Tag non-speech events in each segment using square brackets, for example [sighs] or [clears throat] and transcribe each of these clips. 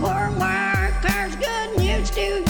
poor workers, good news to you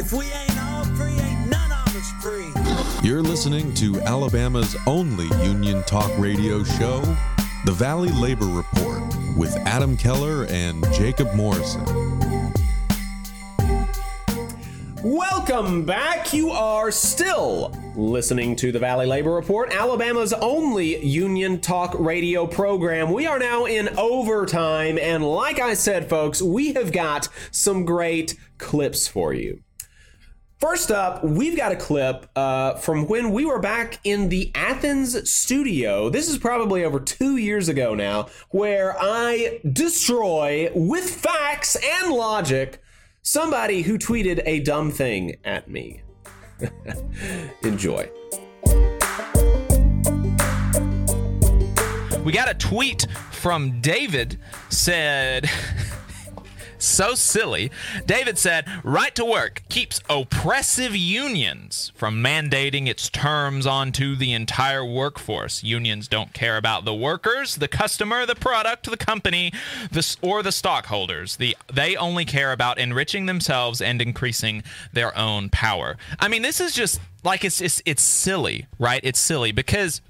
If we ain't all free, ain't none of us free. You're listening to Alabama's only union talk radio show, The Valley Labor Report, with Adam Keller and Jacob Morrison. Welcome back. You are still listening to the Valley Labor Report, Alabama's only union talk radio program. We are now in overtime, and like I said, folks, we have got some great clips for you. First up, we've got a clip uh, from when we were back in the Athens studio. This is probably over two years ago now, where I destroy with facts and logic somebody who tweeted a dumb thing at me. [laughs] Enjoy. We got a tweet from David said [laughs] so silly. David said, Right to work keeps oppressive unions from mandating its terms onto the entire workforce. Unions don't care about the workers, the customer, the product, the company, the, or the stockholders. The, they only care about enriching themselves and increasing their own power. I mean, this is just like it's, it's, it's silly, right? It's silly because.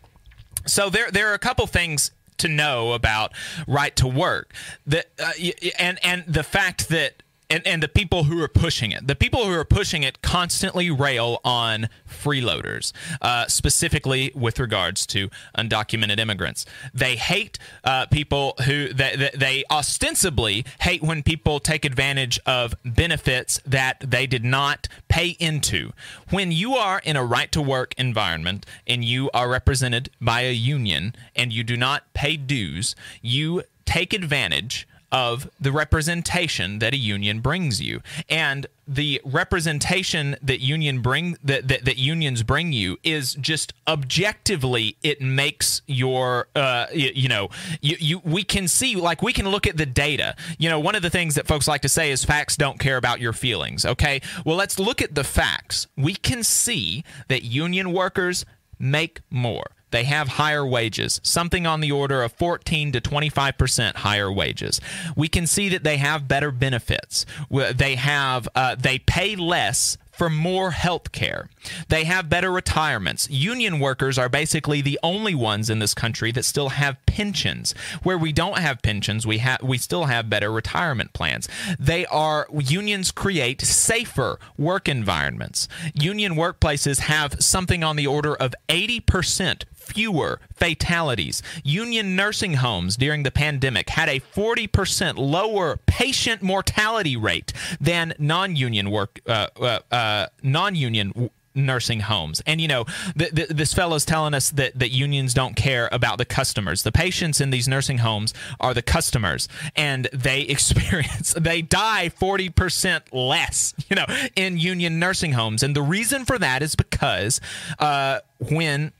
So there, there are a couple things to know about right to work. That uh, and and the fact that and, and the people who are pushing it, the people who are pushing it constantly rail on freeloaders, uh, specifically with regards to undocumented immigrants. They hate uh, people who they, they, they ostensibly hate when people take advantage of benefits that they did not pay into. When you are in a right to work environment and you are represented by a union and you do not pay dues, you take advantage of the representation that a union brings you. And the representation that union bring that, that, that unions bring you is just objectively it makes your uh you, you know you, you we can see like we can look at the data. You know one of the things that folks like to say is facts don't care about your feelings okay? Well let's look at the facts. We can see that union workers make more they have higher wages, something on the order of 14 to 25% higher wages. We can see that they have better benefits. They have uh, they pay less for more health care. They have better retirements. Union workers are basically the only ones in this country that still have pensions. Where we don't have pensions, we have we still have better retirement plans. They are unions create safer work environments. Union workplaces have something on the order of 80% fewer fatalities. Union nursing homes during the pandemic had a 40% lower patient mortality rate than non-union work uh, uh, uh, non-union nursing homes. And you know, th- th- this fellow's telling us that that unions don't care about the customers. The patients in these nursing homes are the customers, and they [laughs] experience they die forty percent less, you know, in union nursing homes. And the reason for that is because uh, when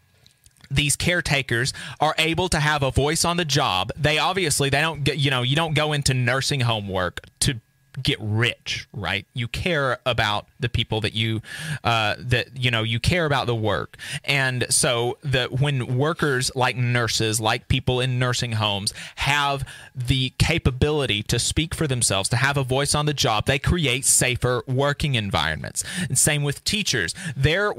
these caretakers are able to have a voice on the job they obviously they don't get you know you don't go into nursing home work to get rich right? You care about the people that you uh, that you know you care about the work. And so the when workers like nurses like people in nursing homes have the capability to speak for themselves to have a voice on the job they create safer working environments. And same with teachers. Their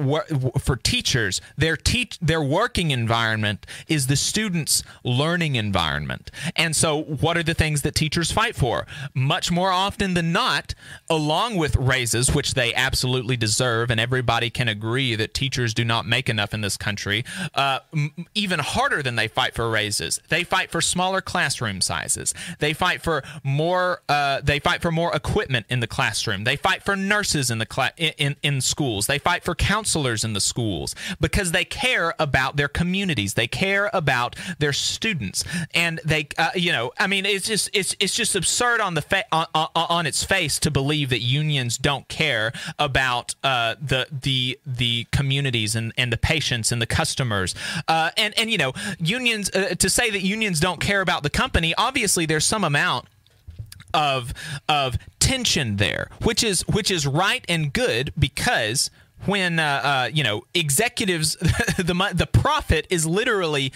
for teachers their teach their working environment is the students learning environment. And so what are the things that teachers fight for? Much more often often than not, along with raises, which they absolutely deserve, and everybody can agree that teachers do not make enough in this country, uh, m- even harder than they fight for raises, they fight for smaller classroom sizes. They fight for more. Uh, they fight for more equipment in the classroom. They fight for nurses in the in, in in schools. They fight for counselors in the schools because they care about their communities. They care about their students, and they, uh, you know, I mean, it's just it's it's just absurd on the fa- on, on, on its face to believe that unions don't care about uh, the the the communities and, and the patients and the customers. Uh, and and you know, unions uh, to say that unions don't care about the company. Obviously, there's some amount of of tension there, which is which is right and good because when uh, uh, you know executives, [laughs] the the profit is literally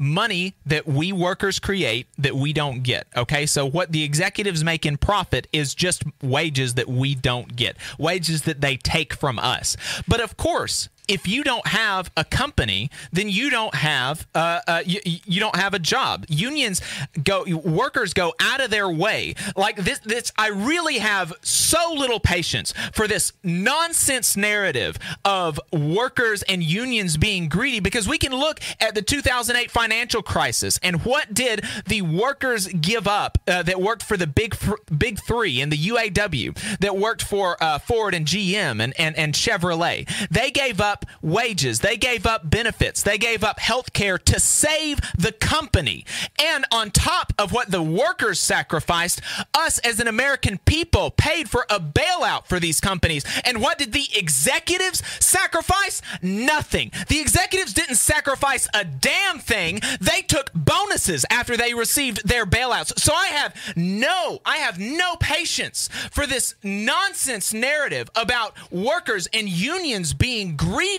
money that we workers create that we don't get. Okay, so what the executives make in profit is just wages that we don't get, wages that they take from us. But of course, if you don't have a company, then you don't have uh, uh, you, you don't have a job. Unions go, workers go out of their way. Like this, this. I really have so little patience for this nonsense narrative of workers and unions being greedy because we can look at the 2008 financial crisis and what did the workers give up uh, that worked for the big big three in the UAW that worked for uh, Ford and GM and, and and Chevrolet. They gave up wages. They gave up benefits. They gave up health care to save the company. And on top of what the workers sacrificed, us as an American people paid for a bailout for these companies. And what did the executives sacrifice? Nothing. The executives didn't sacrifice a damn thing. They took bonuses after they received their bailouts. So I have no, I have no patience for this nonsense narrative about workers and unions being greedy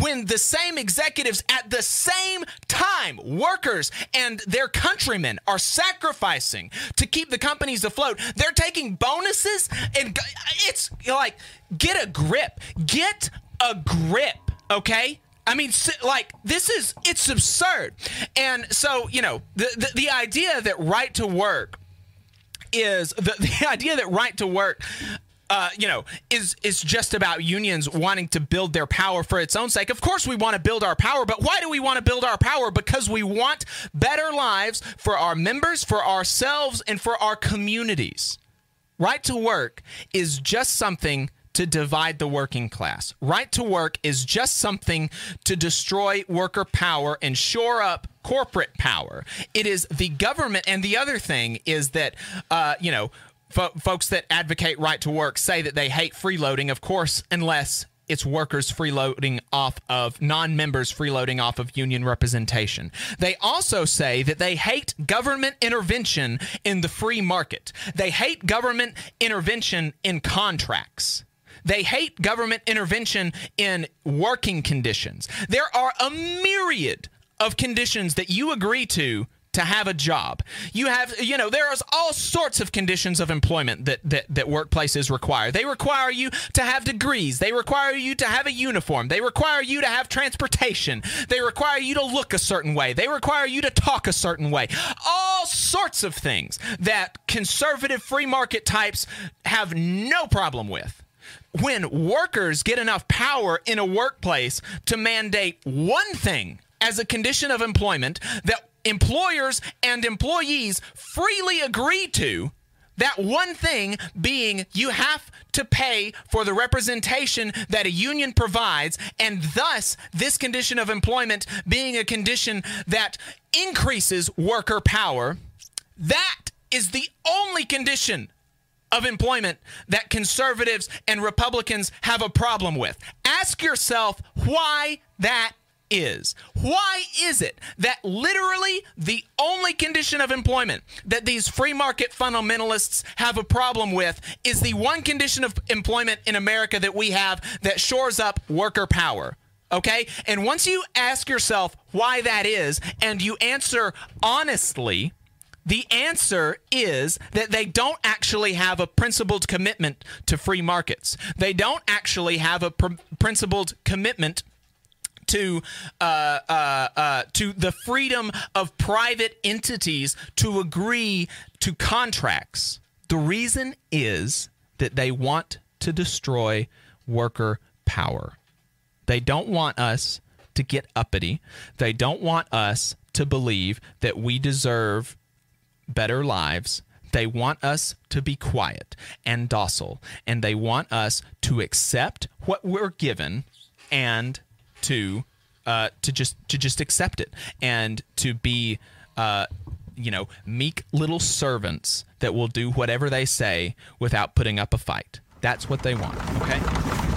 when the same executives at the same time, workers and their countrymen are sacrificing to keep the companies afloat. They're taking bonuses and it's like get a grip. Get a grip, okay? I mean, like this is it's absurd, and so you know the the, the idea that right to work is the, [laughs] the idea that right to work uh, you know, is is just about unions wanting to build their power for its own sake. Of course, we want to build our power, but why do we want to build our power? Because we want better lives for our members, for ourselves, and for our communities. Right to work is just something to divide the working class. Right to work is just something to destroy worker power and shore up corporate power. It is the government. And the other thing is that, uh, you know, fo- folks that advocate right to work say that they hate freeloading, of course, unless it's workers freeloading off of non-members freeloading off of union representation. They also say that they hate government intervention in the free market. They hate government intervention in contracts. They hate government intervention in working conditions. There are a myriad of conditions that you agree to to have a job. You have, you know, there are all sorts of conditions of employment that, that, that workplaces require. They require you to have degrees. They require you to have a uniform. They require you to have transportation. They require you to look a certain way. They require you to talk a certain way. All sorts of things that conservative free market types have no problem with when workers get enough power in a workplace to mandate one thing as a condition of employment that employers and employees freely agree to. That one thing being you have to pay for the representation that a union provides, and thus this condition of employment being a condition that increases worker power. That is the only condition of employment that conservatives and Republicans have a problem with. Ask yourself why that is. Why is it that literally the only condition of employment that these free market fundamentalists have a problem with is the one condition of employment in America that we have that shores up worker power? Okay? And once you ask yourself why that is and you answer honestly, the answer is that they don't actually have a principled commitment to free markets. They don't actually have a pr- principled commitment to uh, uh, uh, to the freedom of private entities to agree to contracts. The reason is that they want to destroy worker power. They don't want us to get uppity. They don't want us to believe that we deserve better lives. They want us to be quiet and docile, and they want us to accept what we're given and to uh, to just to just accept it and to be uh, you know meek little servants that will do whatever they say without putting up a fight. That's what they want. Okay.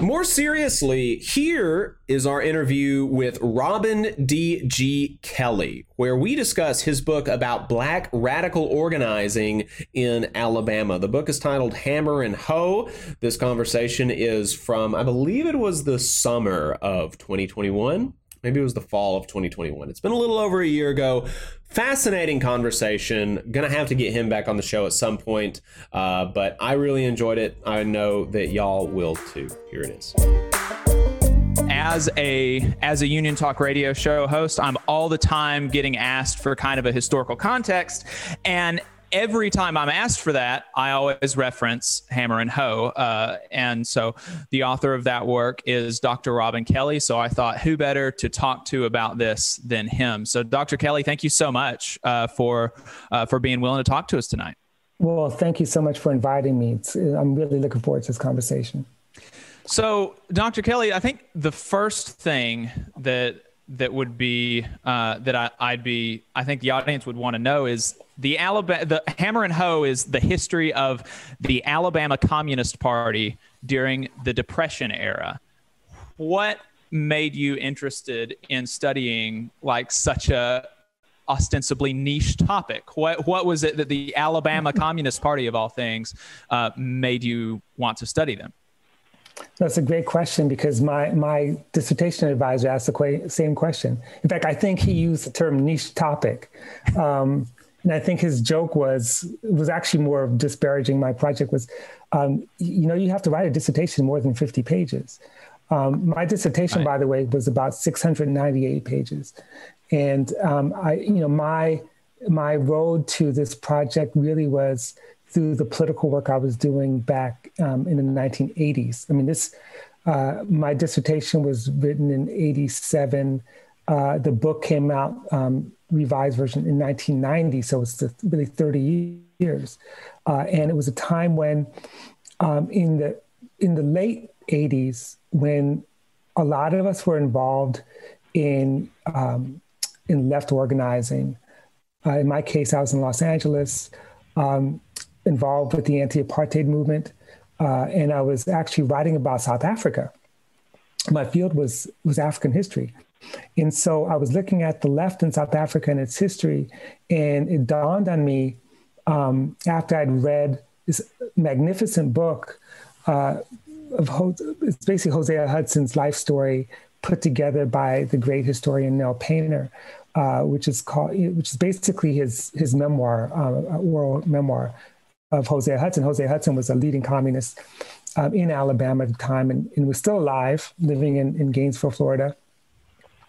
More seriously, here is our interview with Robin D.G. Kelley, where we discuss his book about black radical organizing in Alabama. The book is titled Hammer and Hoe. This conversation is from, I believe it was the summer of 2021 maybe it was the fall of 2021. It's been a little over a year ago. Fascinating conversation. Gonna have to get him back on the show at some point, uh, but I really enjoyed it. I know that y'all will too. Here it is as a as a union talk radio show host i'm all the time getting asked for kind of a historical context and every time I'm asked for that, I always reference Hammer and Hoe. Uh, and so the author of that work is Dr. Robin Kelley. So I thought, who better to talk to about this than him? So, Dr. Kelley, thank you so much uh, for uh, for being willing to talk to us tonight. Well, thank you so much for inviting me. It's, I'm really looking forward to this conversation. So, Dr. Kelley, I think the first thing that that would be uh, that I, I'd be I think the audience would want to know is the Alabama the Hammer and Hoe is the history of the Alabama Communist Party during the Depression era. What made you interested in studying like such a ostensibly niche topic? What what was it that the Alabama Communist Party of all things uh, made you want to study them? That's a great question because my my dissertation advisor asked the same question. In fact, I think he used the term niche topic, um, and I think his joke was was actually more of disparaging my project. Was um, you know you have to write a dissertation more than fifty pages. Um, my dissertation, right. by the way, was about six hundred ninety eight pages, and um, I you know my my road to this project really was through the political work I was doing back um, in the 1980s. I mean, this uh, my dissertation was written in '87. Uh, the book came out um, revised version in 1990, so it's really 30 years. Uh, and it was a time when, um, in the in the late 80s, when a lot of us were involved in um, in left organizing. Uh, in my case, I was in Los Angeles. Um, involved with the anti-apartheid movement, uh, and I was actually writing about South Africa. My field was was African history, and so I was looking at the left in South Africa and its history, and it dawned on me um, after I'd read this magnificent book uh, of it's basically Hosea Hudson's life story put together by the great historian Nell Painter, uh, which is called which is basically his his memoir, uh, oral memoir of Hosea Hudson. Hosea Hudson was a leading communist um, in Alabama at the time and, and was still alive, living in, in Gainesville, Florida.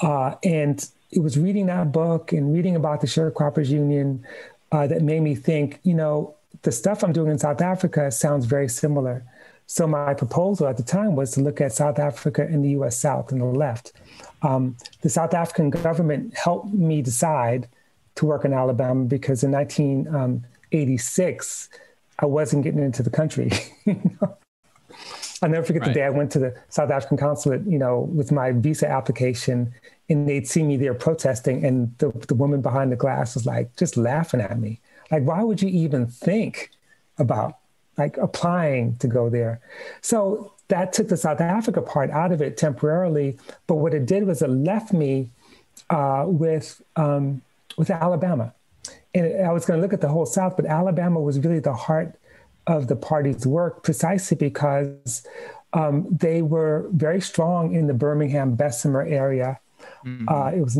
Uh, and it was reading that book and reading about the sharecroppers union uh, that made me think, you know, the stuff I'm doing in South Africa sounds very similar. So my proposal at the time was to look at South Africa and the U.S. South and the left. Um, the South African government helped me decide to work in Alabama because in 1986, I wasn't getting into the country. [laughs] I'll never forget right. the day I went to the South African consulate, you know, with my visa application, and they'd see me there protesting, and the, the woman behind the glass was like just laughing at me. Like, why would you even think about like applying to go there? So that took the South Africa part out of it temporarily. But what it did was it left me uh, with um, with Alabama and I was going to look at the whole South, but Alabama was really the heart of the party's work precisely because um, they were very strong in the Birmingham Bessemer area. Mm-hmm. Uh, it was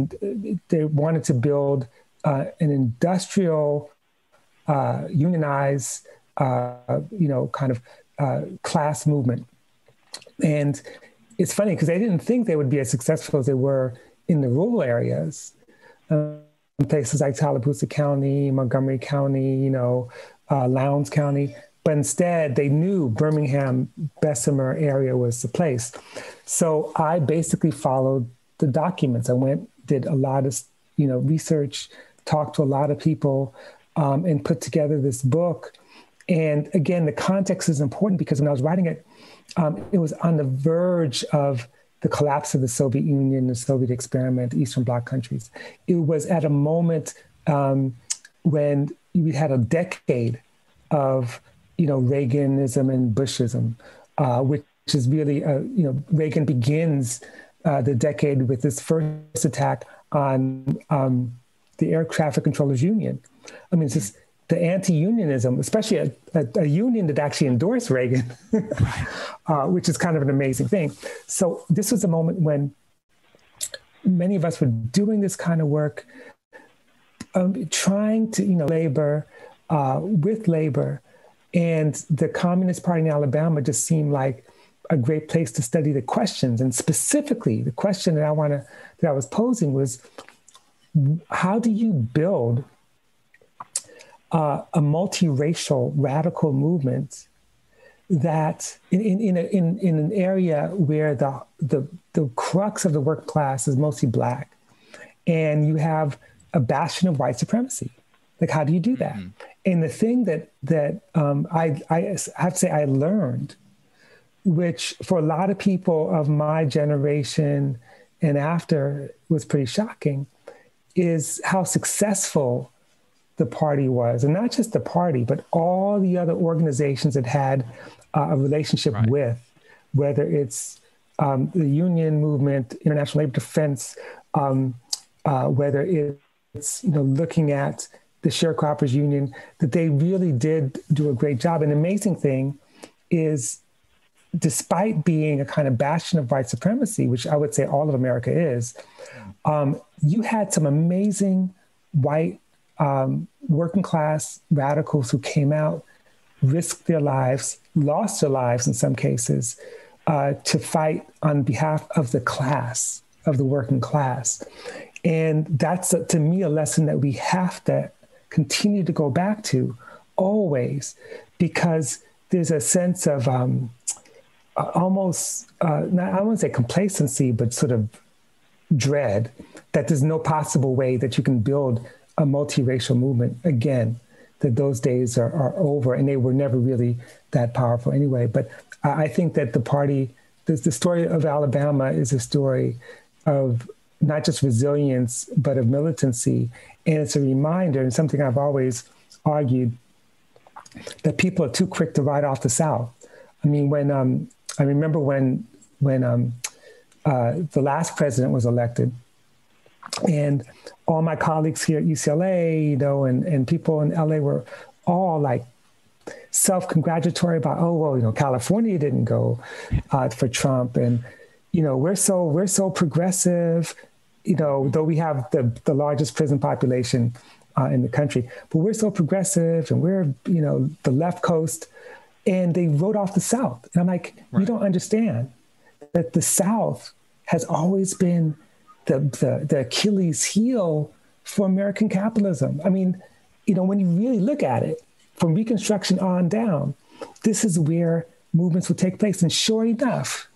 they wanted to build uh, an industrial, uh, unionized, uh, you know, kind of uh, class movement, and it's funny because they didn't think they would be as successful as they were in the rural areas. Um, places like Tallapoosa County, Montgomery County, you know, uh, Lowndes County. But instead, they knew Birmingham, Bessemer area was the place. So I basically followed the documents. I went, did a lot of, you know, research, talked to a lot of people, um, and put together this book. And again, the context is important because when I was writing it, um, it was on the verge of the collapse of the Soviet Union, the Soviet experiment, Eastern Bloc countries. It was at a moment um, when we had a decade of, you know, Reaganism and Bushism, uh, which is really, uh, you know, Reagan begins uh, the decade with this first attack on um, the Air Traffic Controllers Union. I mean, it's just the anti-unionism, especially a, a, a, union that actually endorsed Reagan, [laughs] uh, which is kind of an amazing thing. So this was a moment when many of us were doing this kind of work, um, trying to, you know, labor uh, with labor, and the Communist Party in Alabama just seemed like a great place to study the questions. And specifically, the question that I want to that I was posing was, how do you build uh, a multiracial radical movement that in, in, in, a, in, in an area where the, the, the crux of the work class is mostly black and you have a bastion of white supremacy like how do you do that mm-hmm. And the thing that that um, I, I have to say i learned which for a lot of people of my generation and after was pretty shocking is how successful the party was, and not just the party, but all the other organizations it had uh, a relationship right. with, whether it's um, the union movement, international labor defense, um, uh, whether it's you know looking at the sharecroppers union, that they really did do a great job. And amazing thing is, despite being a kind of bastion of white supremacy, which I would say all of America is, um, you had some amazing white um, working class radicals who came out, risked their lives, lost their lives in some cases, uh, to fight on behalf of the class, of the working class. And that's, to me, a lesson that we have to continue to go back to always, because there's a sense of um, almost, uh, not, I wouldn't say complacency, but sort of dread that there's no possible way that you can build a multiracial movement again that those days are, are over and they were never really that powerful anyway. But i think that the party the story of alabama is a story of not just resilience but of militancy. And it's a reminder and something i've always argued that people are too quick to write off the south. I mean when um, i remember when when um, uh, the last president was elected and all my colleagues here at UCLA, you know, and, and people in LA were all like self-congratulatory about, oh, well, you know, California didn't go uh, for Trump. And, you know, we're so, we're so progressive, you know, though we have the, the largest prison population uh, in the country, but we're so progressive and we're, you know, the left coast. And they wrote off the South. And I'm like, right. you don't understand that the South has always been the, the, the Achilles heel for American capitalism. I mean, you know, when you really look at it, from Reconstruction on down, this is where movements will take place. And sure enough,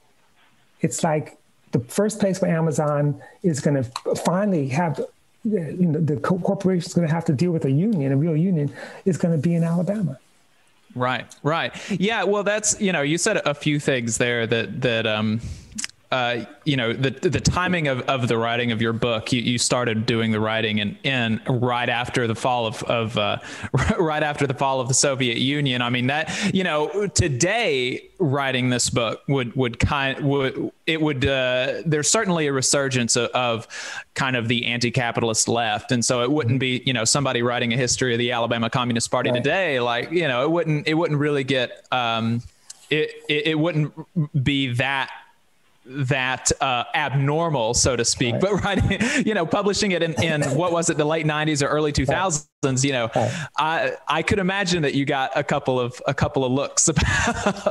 it's like the first place where Amazon is going to finally have, you know, the corporation is going to have to deal with a union, a real union, is going to be in Alabama. Right, right. Yeah, well, that's, you know, you said a few things there that, that, um, uh, you know the the timing of, of the writing of your book you, you started doing the writing and in, in right after the fall of, of uh, [laughs] right after the fall of the Soviet Union I mean that you know today writing this book would would kind would it would uh, there's certainly a resurgence of, of, kind of the anti-capitalist left and so it wouldn't be you know somebody writing a history of the Alabama Communist Party right. today like you know it wouldn't it wouldn't really get um, it, it, it wouldn't be that that uh, abnormal, so to speak. Right. But [laughs] writing, you know, publishing it in, in [laughs] what was it, the late '90s or early 2000s? Right. You know, right. I I could imagine that you got a couple of a couple of looks about,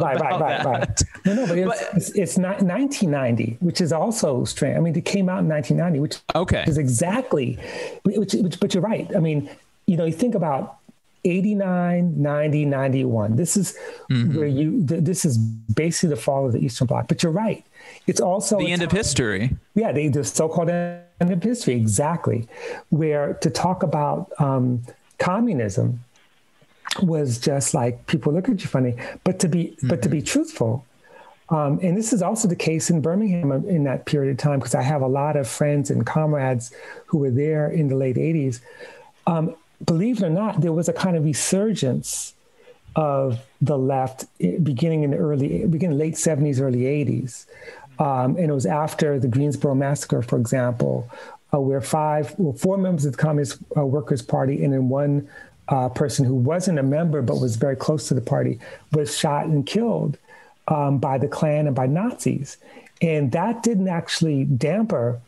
right, about right, right, right. No, no, but it's, but it's, it's, not 1990, which is also strange. I mean, it came out in 1990, which okay is exactly, which, which but you're right. I mean, you know, you think about 89, 90, 91. This is mm-hmm. where you, th- this is basically the fall of the Eastern Bloc. But you're right. It's also the end of history. Yeah, the, the so called end of history, exactly. Where to talk about um, communism was just like people look at you funny, but to be, mm-hmm. but to be mm-hmm. truthful, um, and this is also the case in Birmingham in that period of time because I have a lot of friends and comrades who were there in the late 80s. Um, believe it or not, there was a kind of resurgence of the left beginning in the early, beginning late 70s, early 80s. Um, and it was after the Greensboro massacre, for example, uh, where five, well, four members of the Communist uh, Workers' Party and then one uh, person who wasn't a member but was very close to the party was shot and killed um, by the Klan and by Nazis. And that didn't actually damper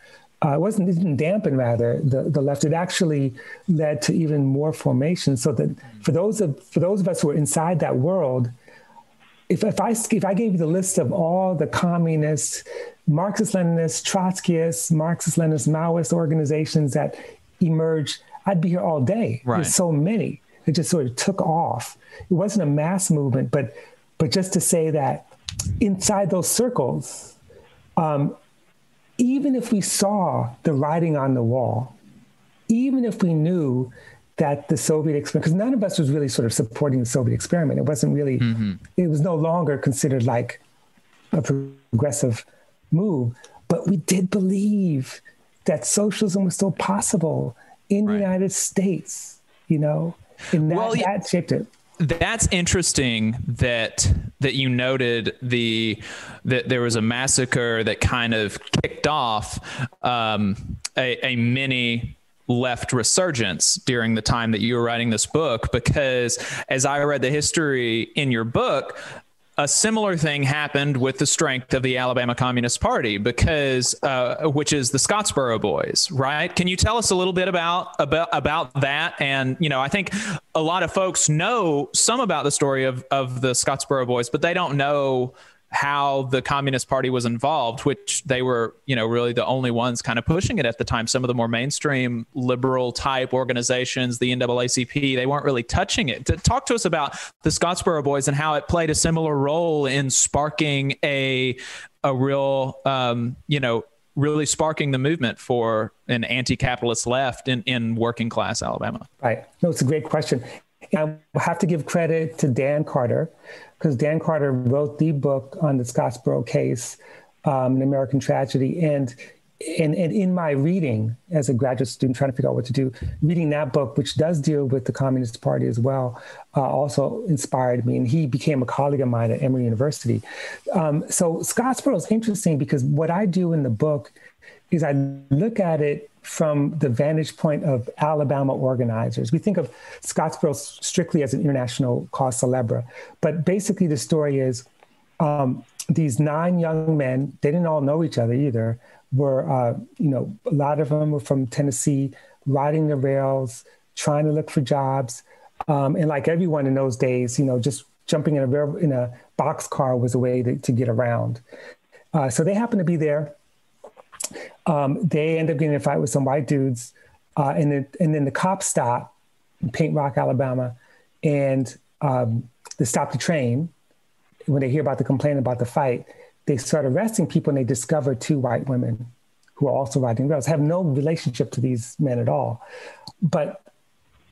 uh, it wasn't it didn't dampen rather the, the left. It actually led to even more formation. So that for those of for those of us who are inside that world, if if I if I gave you the list of all the communists, Marxist Leninists, Trotskyists, Marxist Leninist, Maoist organizations that emerged, I'd be here all day. Right. There's so many. It just sort of took off. It wasn't a mass movement, but but just to say that inside those circles, um, even if we saw the writing on the wall, even if we knew that the Soviet experiment, because none of us was really sort of supporting the Soviet experiment. It wasn't really, mm-hmm. it was no longer considered like a progressive move. But we did believe that socialism was still possible in right. the United States, you know, and that, well, that shaped it that's interesting that that you noted the that there was a massacre that kind of kicked off um, a, a mini left resurgence during the time that you were writing this book because as I read the history in your book, a similar thing happened with the strength of the Alabama Communist Party because uh, which is the Scottsboro Boys, right? Can you tell us a little bit about about about that? And you know, I think a lot of folks know some about the story of of the Scottsboro Boys, but they don't know how the Communist Party was involved, which they were, you know, really the only ones kind of pushing it at the time. Some of the more mainstream liberal type organizations, the NAACP, they weren't really touching it. To talk to us about the Scottsboro Boys and how it played a similar role in sparking a a real, um, you know, really sparking the movement for an anti-capitalist left in, in working class Alabama. Right. No, it's a great question. I have to give credit to Dan Carter, because Dan Carter wrote the book on the Scottsboro case, um, an American tragedy, and and, and in my reading as a graduate student trying to figure out what to do, reading that book, which does deal with the Communist Party as well, uh, also inspired me. And he became a colleague of mine at Emory University. Um, so Scottsboro is interesting because what I do in the book is I look at it from the vantage point of Alabama organizers. We think of Scottsboro strictly as an international cause celebre, but basically the story is um, these nine young men, they didn't all know each other either, were, uh, you know, a lot of them were from Tennessee, riding the rails, trying to look for jobs. Um, and like everyone in those days, you know, just jumping in a, in a box car was a way to, to get around. Uh, so they happened to be there um, they end up getting in a fight with some white dudes, uh, and then and then the cops stop in Paint Rock, Alabama, and um, they stop the train. When they hear about the complaint about the fight, they start arresting people, and they discover two white women who are also riding rails. Have no relationship to these men at all, but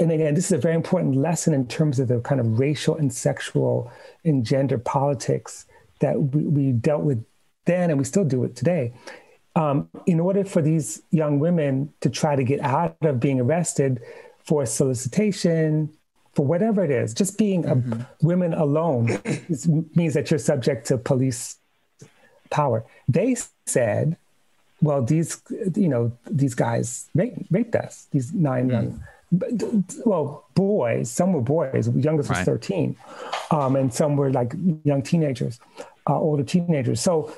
and again, this is a very important lesson in terms of the kind of racial and sexual and gender politics that we, we dealt with then, and we still do it today um, in order for these young women to try to get out of being arrested for solicitation, for whatever it is, just being mm-hmm. a, women alone means that you're subject to police power. They said, well, these, you know, these guys raped, raped us, these nine mm. young, well, boys, some were boys, youngest was 13, um, and some were like young teenagers, uh, older teenagers. So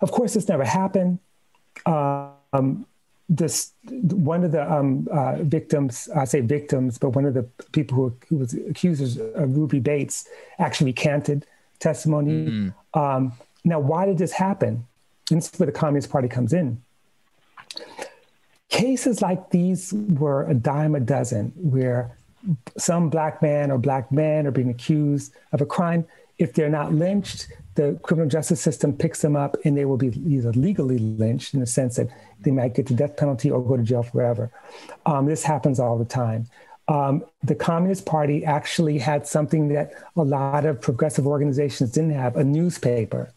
of course, this never happened. Um, this one of the um, uh, victims, I say victims, but one of the people who, who was accused of Ruby Bates actually recanted testimony. Mm. Um, now, why did this happen? And this is where the Communist Party comes in. Cases like these were a dime a dozen, where some black man or black men are being accused of a crime. If they're not lynched, the criminal justice system picks them up and they will be either legally lynched in the sense that they might get the death penalty or go to jail forever. Um, this happens all the time. Um, the Communist Party actually had something that a lot of progressive organizations didn't have a newspaper,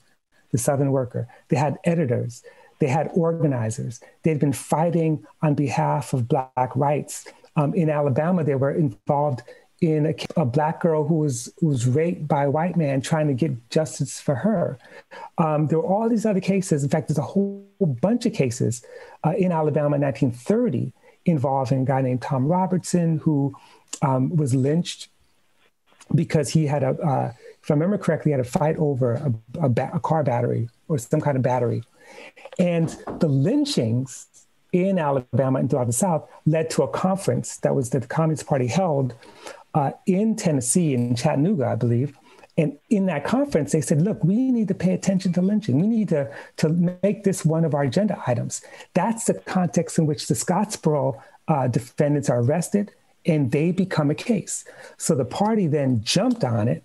the Southern Worker. They had editors, they had organizers. They'd been fighting on behalf of Black rights. Um, in Alabama, they were involved in a, a, black girl who was who was raped by a white man, trying to get justice for her. Um, there were all these other cases. In fact, there's a whole bunch of cases uh, in Alabama in 1930 involving a guy named Tom Robertson who um, was lynched because he had a, uh, if I remember correctly, had a fight over a, a, ba- a car battery or some kind of battery, and the lynchings in Alabama and throughout the South led to a conference that was that the Communist Party held uh, in Tennessee, in Chattanooga, I believe. And in that conference, they said, look, we need to pay attention to lynching. We need to, to make this one of our agenda items. That's the context in which the Scottsboro uh, defendants are arrested and they become a case. So the party then jumped on it.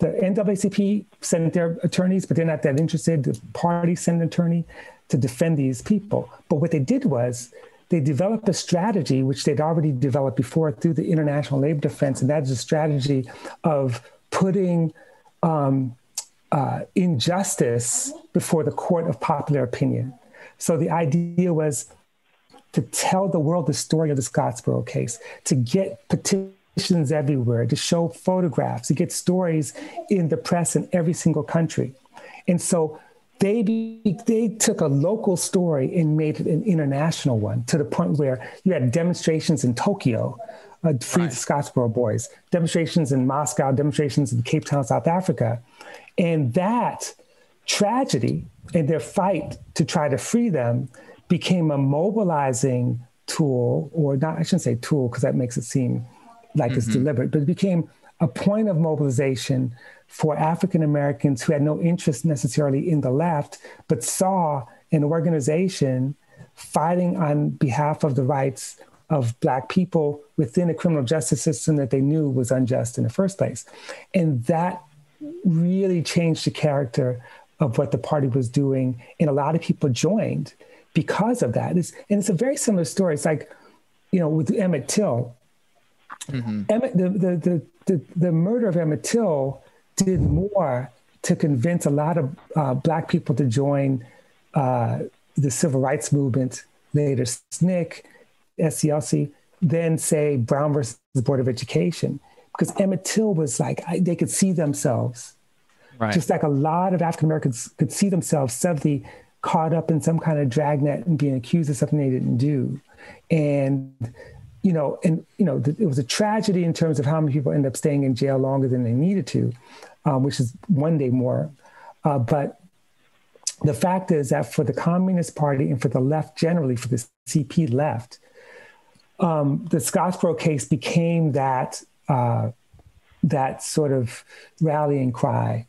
The NAACP sent their attorneys, but they're not that interested. The party sent an attorney to defend these people. But what they did was they developed a strategy which they'd already developed before through the International Labor Defense, and that is a strategy of putting um, uh, injustice before the court of popular opinion. So the idea was to tell the world the story of the Scottsboro case, to get petitions everywhere, to show photographs, to get stories in the press in every single country. And so they be, they took a local story and made it an international one to the point where you had demonstrations in Tokyo, uh, free right. the Scottsboro boys, demonstrations in Moscow, demonstrations in Cape Town, South Africa, and that tragedy and their fight to try to free them became a mobilizing tool, or not, I shouldn't say tool because that makes it seem like mm-hmm. it's deliberate, but it became a point of mobilization for African Americans who had no interest necessarily in the left, but saw an organization fighting on behalf of the rights of Black people within a criminal justice system that they knew was unjust in the first place. And that really changed the character of what the party was doing. And a lot of people joined because of that. It's, and it's a very similar story. It's like, you know, with Emmett Till. Mm-hmm. Emmett, the, the, the, the, the murder of Emmett Till did more to convince a lot of uh, Black people to join uh, the civil rights movement, later SNCC, SCLC, than say Brown versus the Board of Education. Because Emmett Till was like, I, they could see themselves. Right. Just like a lot of African Americans could see themselves suddenly caught up in some kind of dragnet and being accused of something they didn't do. And you know, and you know, it was a tragedy in terms of how many people end up staying in jail longer than they needed to, um, which is one day more. Uh, but the fact is that for the Communist Party and for the left generally, for the CP left, um, the Scottsboro case became that uh, that sort of rallying cry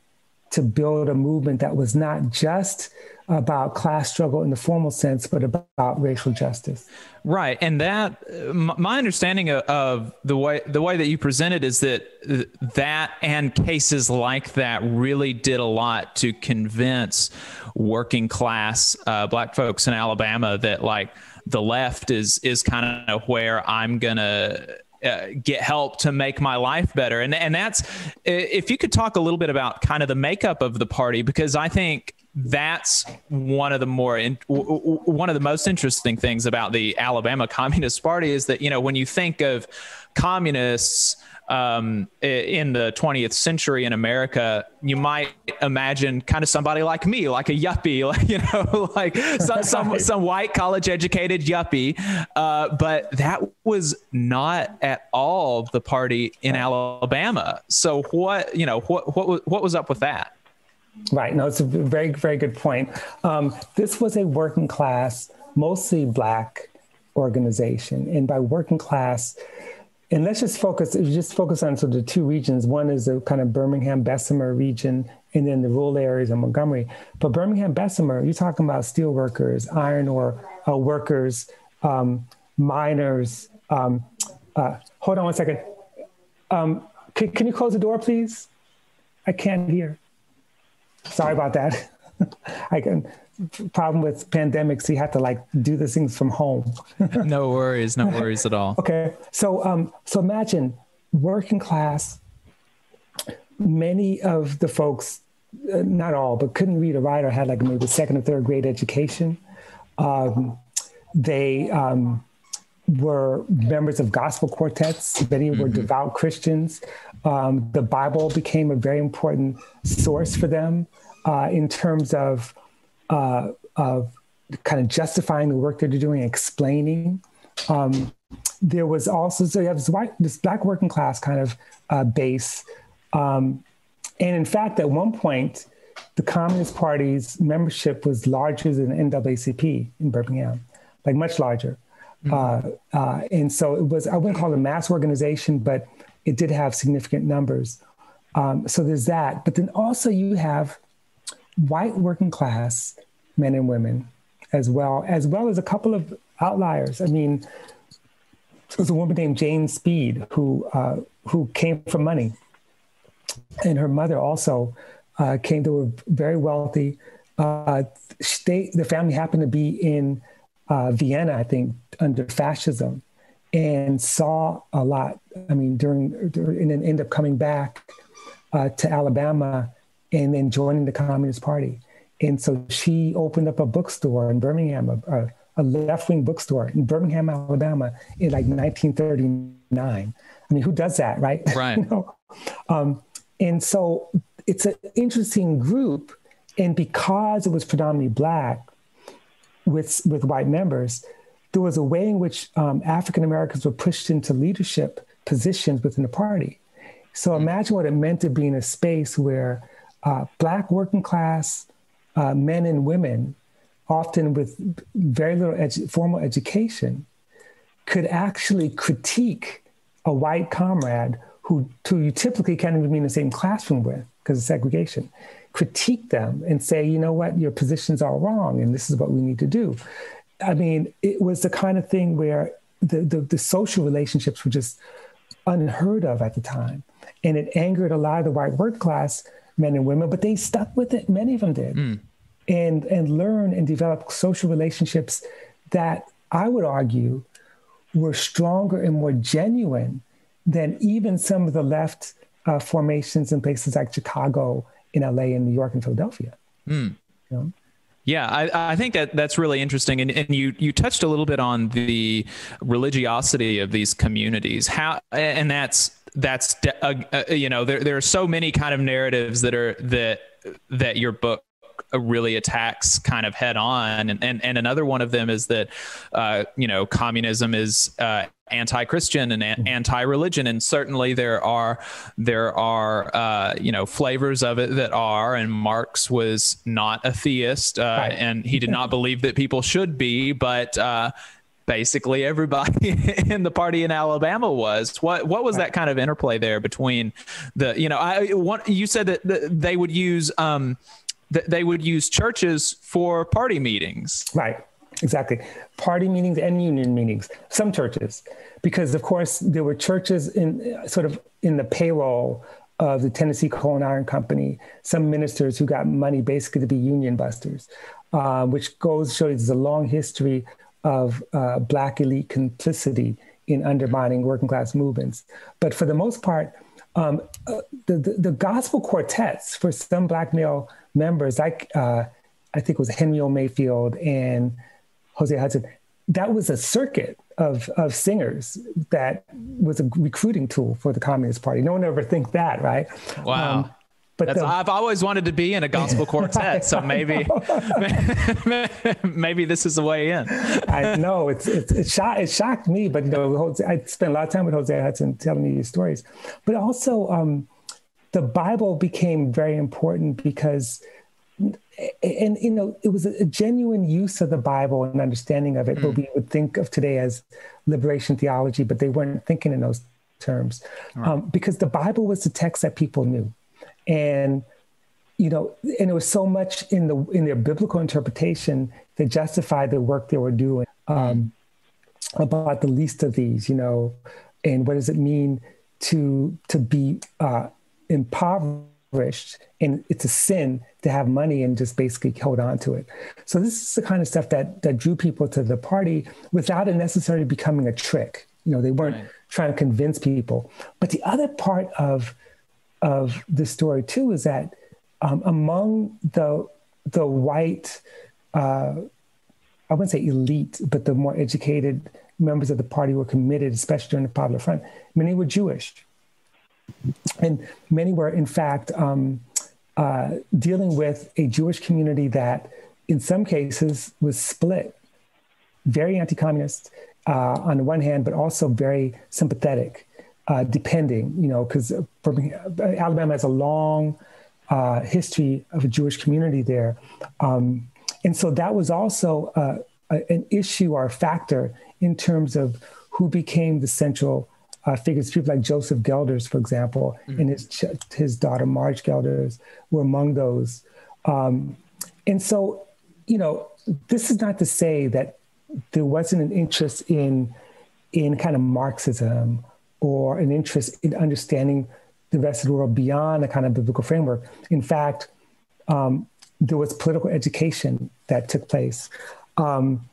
to build a movement that was not just about class struggle in the formal sense, but about racial justice. Right, and that my understanding of, the way the way that you presented is that that and cases like that really did a lot to convince working class uh, black folks in Alabama that like the left is is kind of where I'm gonna uh, get help to make my life better. And and that's if you could talk a little bit about kind of the makeup of the party because I think that's one of the more in, one of the most interesting things about the Alabama Communist Party is that you know when you think of communists um, in the 20th century in America, you might imagine kind of somebody like me, like a yuppie, [laughs] like, you know, [laughs] like some, some, some white college educated yuppie. Uh, but that was not at all the party in Alabama. So what, you know, what, what, what was up with that? Right. No, it's a very, very good point. Um, this was a working class, mostly black organization. And by working class, and let's just focus, just focus on sort of the two regions. One is the kind of Birmingham, Bessemer region, and then the rural areas of Montgomery. But Birmingham, Bessemer, you're talking about steel workers, iron ore uh, workers, um, miners. Um, uh, hold on one second. Um, can you close the door, please? I can't hear. Sorry about that. [laughs] I can problem with pandemics. You have to like do the things from home. [laughs] no worries, no worries at all. Okay, so um, so imagine working class. Many of the folks, uh, not all, but couldn't read or write or had like maybe second or third grade education. Um, they um, were members of gospel quartets. Many were devout Christians. Um, the Bible became a very important source for them uh, in terms of uh, of kind of justifying the work that they're doing, explaining. Um, there was also so you have this white, this black working class kind of uh, base, um, and in fact, at one point, the Communist Party's membership was larger than NAACP in Birmingham, like much larger. Uh, uh, and so it was, I wouldn't call it a mass organization, but it did have significant numbers. Um, so there's that. But then also you have white working class men and women as well, as well as a couple of outliers. I mean, there was a woman named Jane Speed who, uh, who came from money. And her mother also uh, came, they were very wealthy. Uh, they, the family happened to be in uh, Vienna, I think, under fascism, and saw a lot. I mean, during, during and then end up coming back uh, to Alabama and then joining the Communist Party. And so she opened up a bookstore in Birmingham, a, a left wing bookstore in Birmingham, Alabama, in like 1939. I mean, who does that, right? [laughs] Right. you know? um, and so it's an interesting group. And because it was predominantly Black with, with white members, there was a way in which um, African Americans were pushed into leadership positions within the party. So imagine what it meant to be in a space where uh, Black working class uh, men and women, often with very little edu- formal education, could actually critique a white comrade who, who you typically can't even be in the same classroom with because of segregation, critique them and say, you know what, your positions are wrong and this is what we need to do. I mean, it was the kind of thing where the, the, the social relationships were just unheard of at the time. And it angered a lot of the white work class men and women, but they stuck with it. Many of them did. And, and learn and develop social relationships that I would argue were stronger and more genuine than even some of the left uh, formations in places like Chicago, in LA, in New York, and Philadelphia. Hmm. You know? Yeah, I, I think that that's really interesting, and, and you you touched a little bit on the religiosity of these communities. How and that's that's uh, uh, you know there there are so many kind of narratives that are that that your book really attacks kind of head on. And and, and another one of them is that uh, you know communism is uh, anti-christian and a- anti-religion. And certainly there are there are uh, you know flavors of it that are. And marx was not a theist uh, Right. and he did not [laughs] believe that people should be. But uh, basically everybody [laughs] in the party in Alabama was. What what was that kind of interplay there between the you know I one you said that they would use um th- they would use churches for party meetings. Right, exactly. Party meetings and union meetings, some churches, because of course there were churches in sort of in the payroll of the Tennessee Coal and Iron Company, some ministers who got money basically to be union busters, uh, which goes shows show you there's a long history of uh, Black elite complicity in undermining working class movements. But for the most part, um, uh, the, the, the gospel quartets for some Black male members, like uh, I think it was Henry O. Mayfield and Hosea Hudson, that was a circuit of, of singers that was a recruiting tool for the Communist Party. No one ever think that, right? Wow. Um, but the- I've always wanted to be in a gospel [laughs] quartet, so maybe [laughs] [laughs] maybe this is the way in. I know. It's, it's it shocked it shocked me, but you know, Hosea, I spent a lot of time with Hosea. Hudson telling me these stories. But also, um, the Bible became very important because and you know it was a genuine use of the bible and understanding of it Mm. what we would think of today as liberation theology but they weren't thinking in those terms. Um, because the bible was the text that people knew and you know and it was so much in the in their biblical interpretation that justified the work they were doing um, about the least of these you know and what does it mean to to be uh, impoverished and it's a sin to have money and just basically hold on to it. So this is the kind of stuff that that drew people to the party without it necessarily becoming a trick. You know they weren't trying to convince people. But the other part of of the story too is that um, among the the white uh, I wouldn't say elite, but the more educated members of the party were committed, especially during the Popular Front. Many were Jewish, and many were, in fact, um, uh, dealing with a Jewish community that, in some cases, was split. Very anti-communist uh, on the one hand, but also very sympathetic, uh, depending, you know, because Alabama has a long uh, history of a Jewish community there. Um, and so that was also uh, a, an issue or a factor in terms of who became the central uh, figures. People like Joseph Gelders, for example, and his his daughter Marge Gelders were among those. Um, and so, you know, this is not to say that there wasn't an interest in in kind of Marxism or an interest in understanding the rest of the world beyond a kind of biblical framework. In fact, um, there was political education that took place. Um,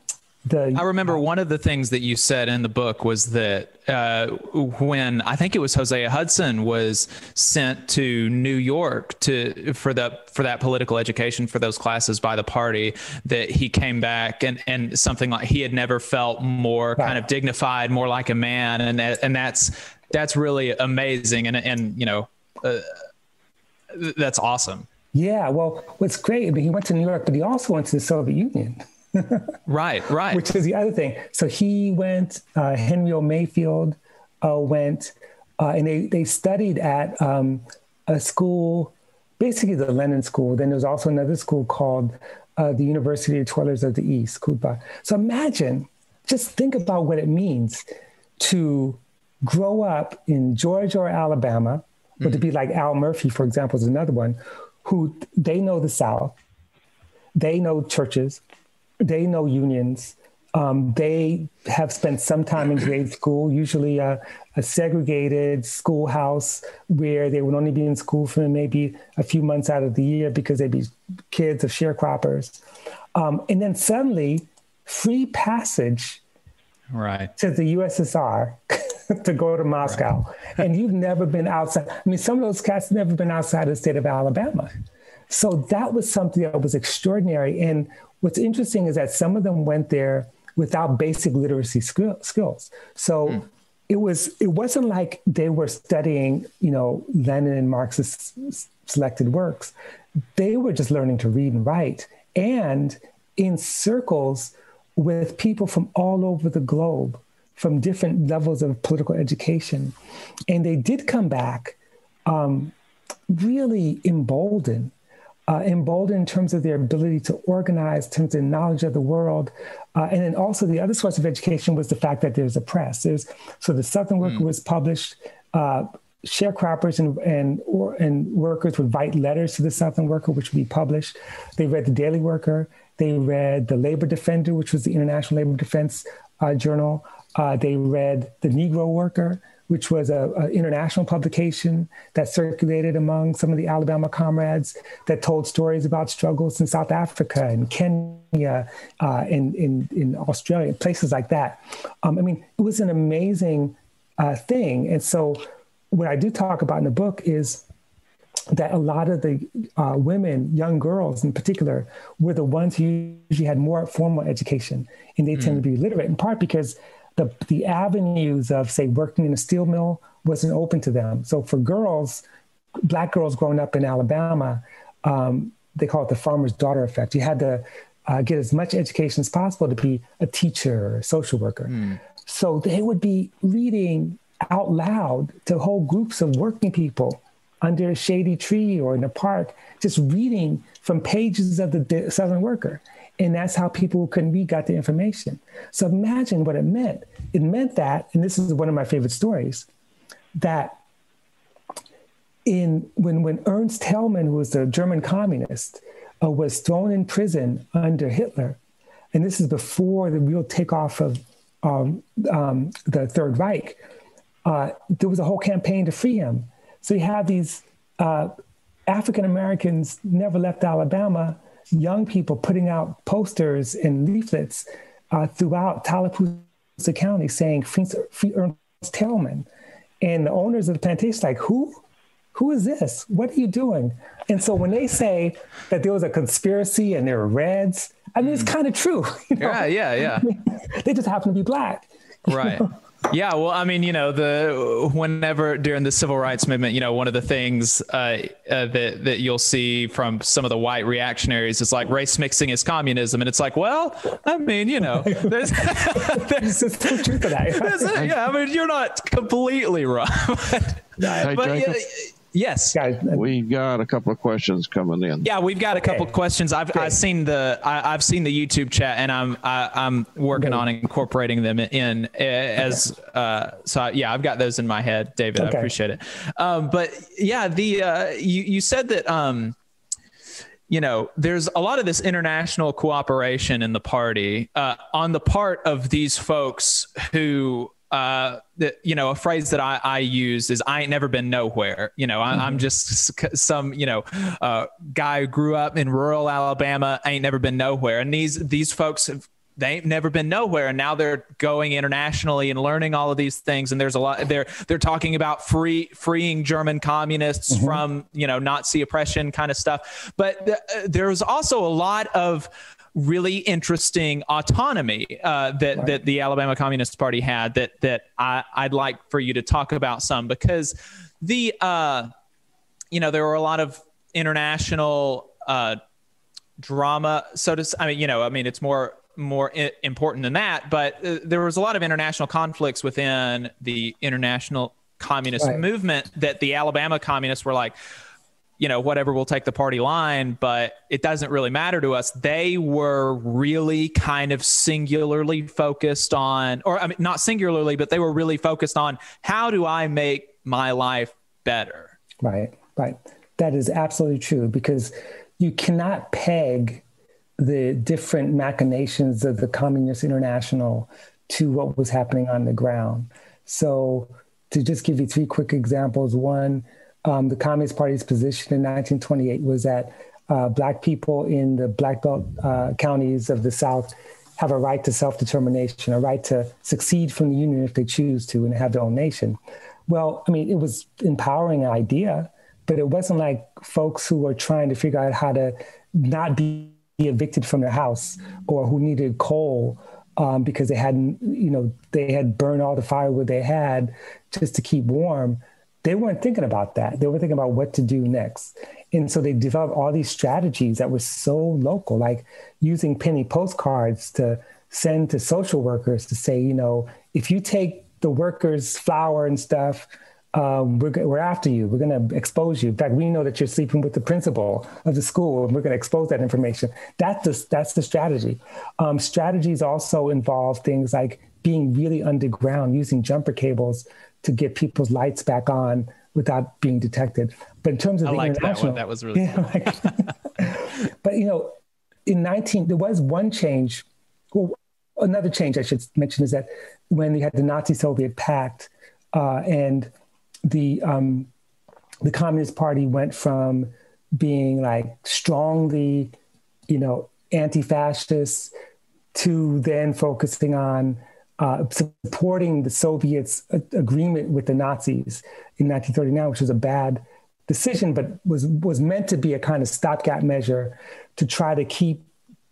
the, I remember one of the things that you said in the book was that uh, when I think it was Hosea Hudson was sent to New York to for that for that political education for those classes by the party, that he came back and and something like he had never felt more kind of dignified, more like a man, and that, and that's that's really amazing, and and you know uh, that's awesome. Yeah, well, what's great, I mean, he went to New York, but he also went to the Soviet Union. Right, right. Which is the other thing. So he went, uh, Henry O. Mayfield uh, went, uh, and they, they studied at um, a school, basically the Lenin School. Then there was also another school called uh, the University of Toilers of the East, Kuba. So imagine, just think about what it means to grow up in Georgia or Alabama, or to be like Al Murphy, for example, is another one, who they know the South, they know churches, they know unions. Um, they have spent some time in grade school, usually a, a, segregated schoolhouse where they would only be in school for maybe a few months out of the year because they'd be kids of sharecroppers. Um, and then suddenly, free passage right. to the USSR [laughs] to go to Moscow. Right. [laughs] And you've never been outside. I mean, some of those cats never been outside of the state of Alabama. So that was something that was extraordinary. And what's interesting is that some of them went there without basic literacy skill, skills. So mm. it was it wasn't like they were studying, you know, Lenin and Marx's selected works. They were just learning to read and write and in circles with people from all over the globe from different levels of political education. And they did come back um, really emboldened uh, emboldened in terms of their ability to organize, in terms of knowledge of the world. Uh, and then also the other source of education was the fact that there's a press. There's, so the Southern Worker mm. was published. Uh, sharecroppers and and, or, and workers would write letters to the Southern Worker, which would be published. They read the Daily Worker. They read the Labor Defender, which was the International Labor Defense uh, Journal. Uh, they read the Negro Worker, which was an international publication that circulated among some of the Alabama comrades that told stories about struggles in South Africa and Kenya, uh, in, in, in Australia, places like that. Um, I mean, it was an amazing uh, thing. And so, what I do talk about in the book is that a lot of the uh, women, young girls in particular, were the ones who usually had more formal education, and they mm. tend to be literate in part because the, the avenues of, say, working in a steel mill wasn't open to them. So for girls, black girls growing up in Alabama, um, they call it the farmer's daughter effect. You had to uh, get as much education as possible to be a teacher or a social worker. Mm. So they would be reading out loud to whole groups of working people under a shady tree or in a park, just reading from pages of the Southern Worker. And that's how people who couldn't read got the information. So imagine what it meant. It meant that, and this is one of my favorite stories, that in when when Ernst Thälmann, who was a German communist, uh, was thrown in prison under Hitler, and this is before the real takeoff of um, um, the Third Reich. Uh, there was a whole campaign to free him. So you have these uh, African Americans never left Alabama, young people putting out posters and leaflets uh, throughout Tallapoosa County saying free, free Ernst Thälmann. And the owners of the plantation like, who? Who is this? What are you doing? And so when they say that there was a conspiracy and there were reds, I mean, it's kind of true. [laughs] you know? Yeah, yeah, yeah. [laughs] they just happen to be black. Right. Yeah, well, I mean, you know, the whenever during the civil rights movement, you know, one of the things uh, uh, that that you'll see from some of the white reactionaries is like race mixing is communism, and it's like, well, I mean, you know, [laughs] [laughs] there's there's some truth to that. yeah, I mean, you're not completely wrong. [laughs] Hey, but yeah, yes, we got a couple of questions coming in. Yeah, we've got a couple of questions. I've I've seen the I, I've seen the YouTube chat, and I'm I, I'm working on incorporating them in uh, as uh, so. I- Yeah, I've got those in my head, David. I appreciate it. Um, but yeah, the uh, you you said that um, you know, there's a lot of this international cooperation in the party uh, on the part of these folks who, uh, that, you know, a phrase that I, I use is I ain't never been nowhere. You know, I, I'm just some, you know, uh, guy who grew up in rural Alabama, ain't never been nowhere. And these, these folks have, they ain't never been nowhere. And now they're going internationally and learning all of these things. And there's a lot they're they're talking about free freeing german communists from you know nazi oppression kind of stuff. But th- uh, there's also a lot of really interesting autonomy uh, that that the Alabama Communist Party had that that I, I'd like for you to talk about some because the uh, you know there were a lot of international uh, drama so to i mean you know i mean it's more more I- important than that but uh, there was a lot of international conflicts within the international communist Right. movement that the alabama communists were like you know whatever we'll take the party line but it doesn't really matter to us they were really kind of singularly focused on or i mean not singularly but they were really focused on how do i make my life better Right, right. That is absolutely true because you cannot peg the different machinations of the Communist International to what was happening on the ground. So, to just give you three quick examples one, um, the Communist Party's position in 1928 was that uh, Black people in the Black Belt uh, counties of the South have a right to self determination, a right to succeed from the Union if they choose to and have their own nation. Well, I mean, it was empowering idea, but it wasn't like folks who were trying to figure out how to not be evicted from their house or who needed coal um, because they hadn't, you know, they had burned all the firewood they had just to keep warm. They weren't thinking about that. They were thinking about what to do next. And so they developed all these strategies that were so local, like using penny postcards to send to social workers to say, you know, if you take the workers' flour and stuff, um, we're, we're after you. We're going to expose you. In fact, we know that you're sleeping with the principal of the school, and we're going to expose that information. That's the, that's the strategy. Um, strategies also involve things like being really underground, using jumper cables to get people's lights back on without being detected. But in terms of I the liked that one. international, That was really [laughs] yeah, like- [laughs] but you know, in 19, there was one change. Well, another change I should mention is that when you had the Nazi-Soviet pact uh, and the um, the Communist Party went from being like strongly, you know, anti-fascist to then focusing on uh, supporting the Soviets' agreement with the Nazis in 1939, which was a bad decision, but was was meant to be a kind of stopgap measure to try to keep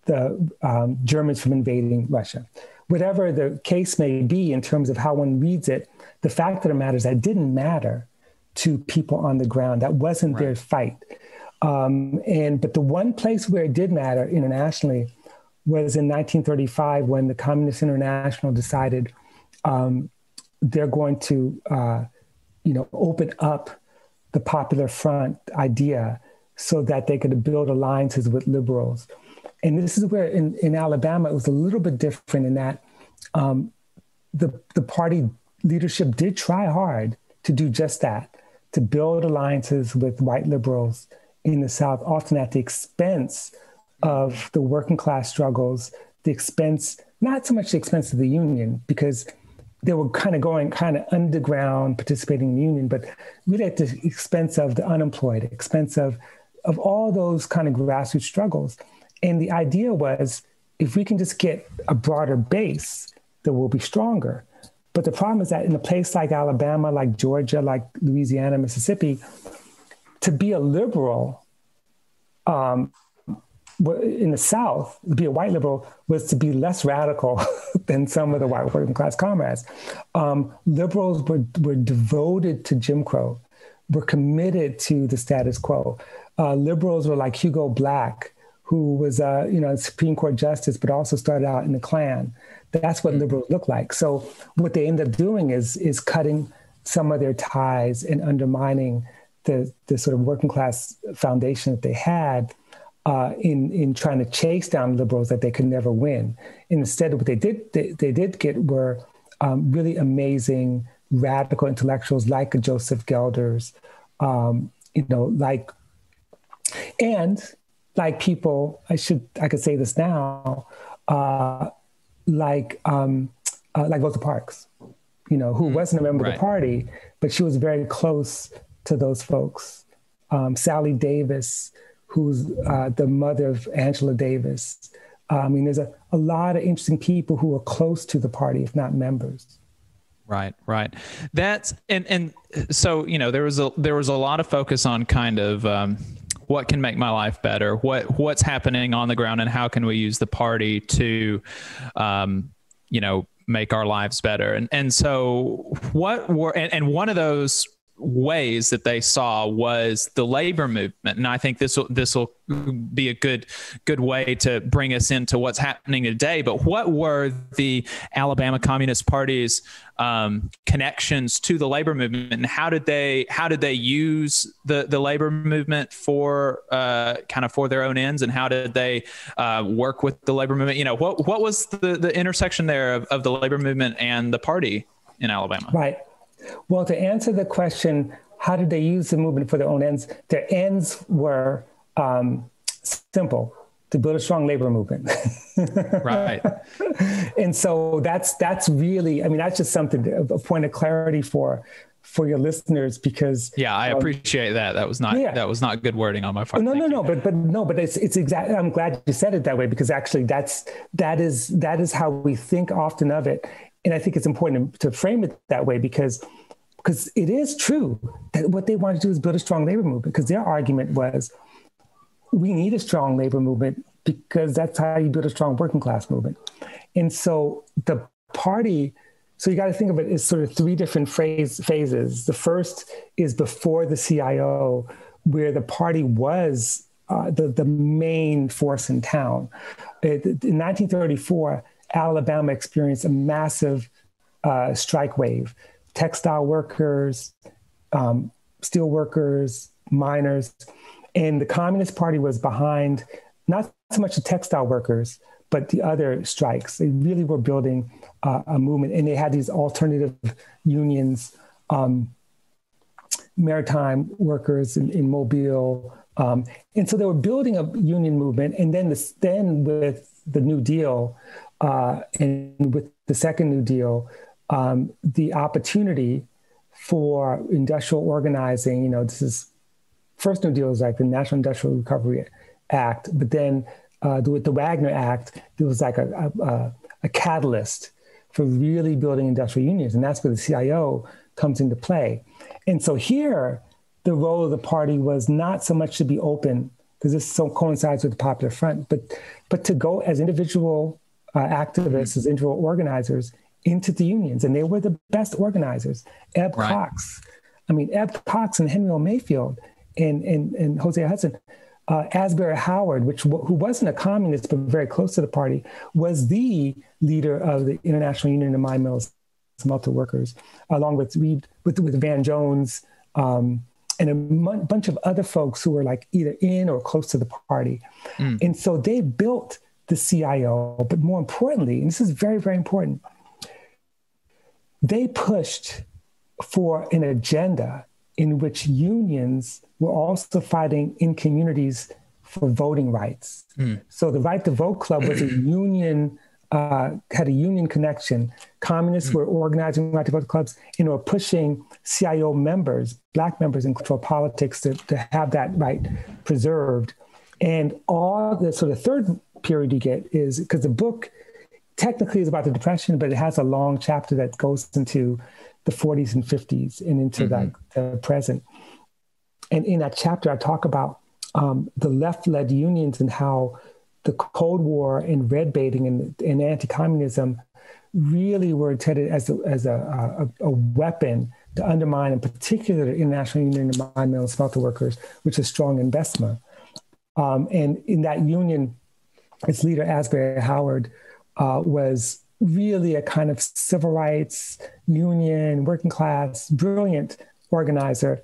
the um, Germans from invading Russia. Whatever the case may be in terms of how one reads it, the fact of the matter is that it didn't matter to people on the ground. That wasn't their fight. Um, and but the one place where it did matter internationally was in 1935 when the Communist International decided um, they're going to, uh, you know, open up the Popular Front idea so that they could build alliances with liberals. And this is where in, in Alabama it was a little bit different in that um, the the party leadership did try hard to do just that, to build alliances with white liberals in the South, often at the expense of the working class struggles, the expense, not so much the expense of the union, because they were kind of going kind of underground, participating in the union, but really at the expense of the unemployed, expense of, of all those kind of grassroots struggles. And the idea was if we can just get a broader base, that we'll be stronger. But the problem is that in a place like Alabama, like Georgia, like Louisiana, Mississippi, to be a liberal um, in the South, to be a white liberal was to be less radical [laughs] than some of the white working class comrades. Um, liberals were, were devoted to Jim Crow, were committed to the status quo. Uh, liberals were like Hugo Black, who was a you know a Supreme Court justice, but also started out in the Klan. That's what liberals look like. So what they end up doing is is cutting some of their ties and undermining the the sort of working class foundation that they had uh, in in trying to chase down liberals that they could never win. instead, what they did they, they did get were um, really amazing radical intellectuals like Joseph Gelders, um, you know, like and like people. I should I could say this now. Uh, like um, uh, like Rosa Parks, you know, who mm, wasn't a member right. of the party, but she was very close to those folks. Um, Sally Davis, who's uh, the mother of Angela Davis. Uh, I mean, there's a, a lot of interesting people who are close to the party, if not members. Right, right. That's and and so you know there was a there was a lot of focus on kind of um, what can make my life better what what's happening on the ground and how can we use the party to um, you know make our lives better and and so what were and, and one of those ways that they saw was the labor movement. And i think this will this will be a good good way to bring us into what's happening today. But what were the alabama communist party's um, connections to the labor movement? And how did they how did they use the the labor movement for uh, kind of for their own ends? And how did they uh, work with the labor movement? You know what what was the the intersection there of, of the labor movement and the party in alabama? Right well, to answer the question, how did they use the movement for their own ends? Their ends were um, simple to build a strong labor movement. right. [laughs] And so that's that's really, I mean, that's just something a point of clarity for for your listeners because yeah i um, appreciate that that was not yeah. that was not good wording on my part no no no but but no but it's it's exactly i'm glad you said it that way because actually that's that is that is how we think often of it and I think it's important to frame it that way because because it is true that what they wanted to do is build a strong labor movement because their argument was we need a strong labor movement because that's how you build a strong working class movement. And so the party, so you got to think of it as sort of three different phase, phases. The first is before the CIO, where the party was uh, the, the main force in town. In 1934, Alabama experienced a massive uh, strike wave. Textile workers, um, steel workers, miners, and the Communist Party was behind not so much the textile workers, but the other strikes. They really were building uh, a movement, and they had these alternative unions, um, maritime workers in, in Mobile, um, and so they were building a union movement. And then, then with the New Deal, uh, and with the second New Deal, um, the opportunity for industrial organizing, you know, this is first New Deal is like the National Industrial Recovery Act, but then uh, with the Wagner Act, there was like a, a, a catalyst for really building industrial unions, and that's where the CIO comes into play. And so here, the role of the party was not so much to be open, because this so coincides with the Popular Front, but but to go as individual uh, activists, as individual organizers into the unions, and they were the best organizers. Eb right. Cox, I mean Eb Cox and Henry O. Mayfield and and, and Hosea Hudson. Uh, Asbury Howard, which who wasn't a communist but very close to the party, was the leader of the International Union of Mine Mills Smelter Workers, along with Reed, with with Van Jones, um, and a bunch of other folks who were like either in or close to the party. Mm. And so they built the CIO, but more importantly, and this is very, very important, they pushed for an agenda in which unions were also fighting in communities for voting rights. Mm. So the Right to Vote Club was a [clears throat] union, uh, had a union connection. Communists were organizing Right to Vote clubs and were pushing CIO members, black members in cultural politics to, to have that right preserved. And all the, so the third period you get is, because the book technically is about the Depression, but it has a long chapter that goes into the 40s and 50s and into Mhm. the, the present. And in that chapter, I talk about um, the left led unions and how the Cold War and red baiting and, and anti communism really were intended as a, as a, a, a weapon to undermine, in particular, the International Union of Mine Mill and Smelter Workers, which is strong in Bessemer. Um, and in that union, its leader, Asbury Howard, uh, was really a kind of civil rights union, working class, brilliant organizer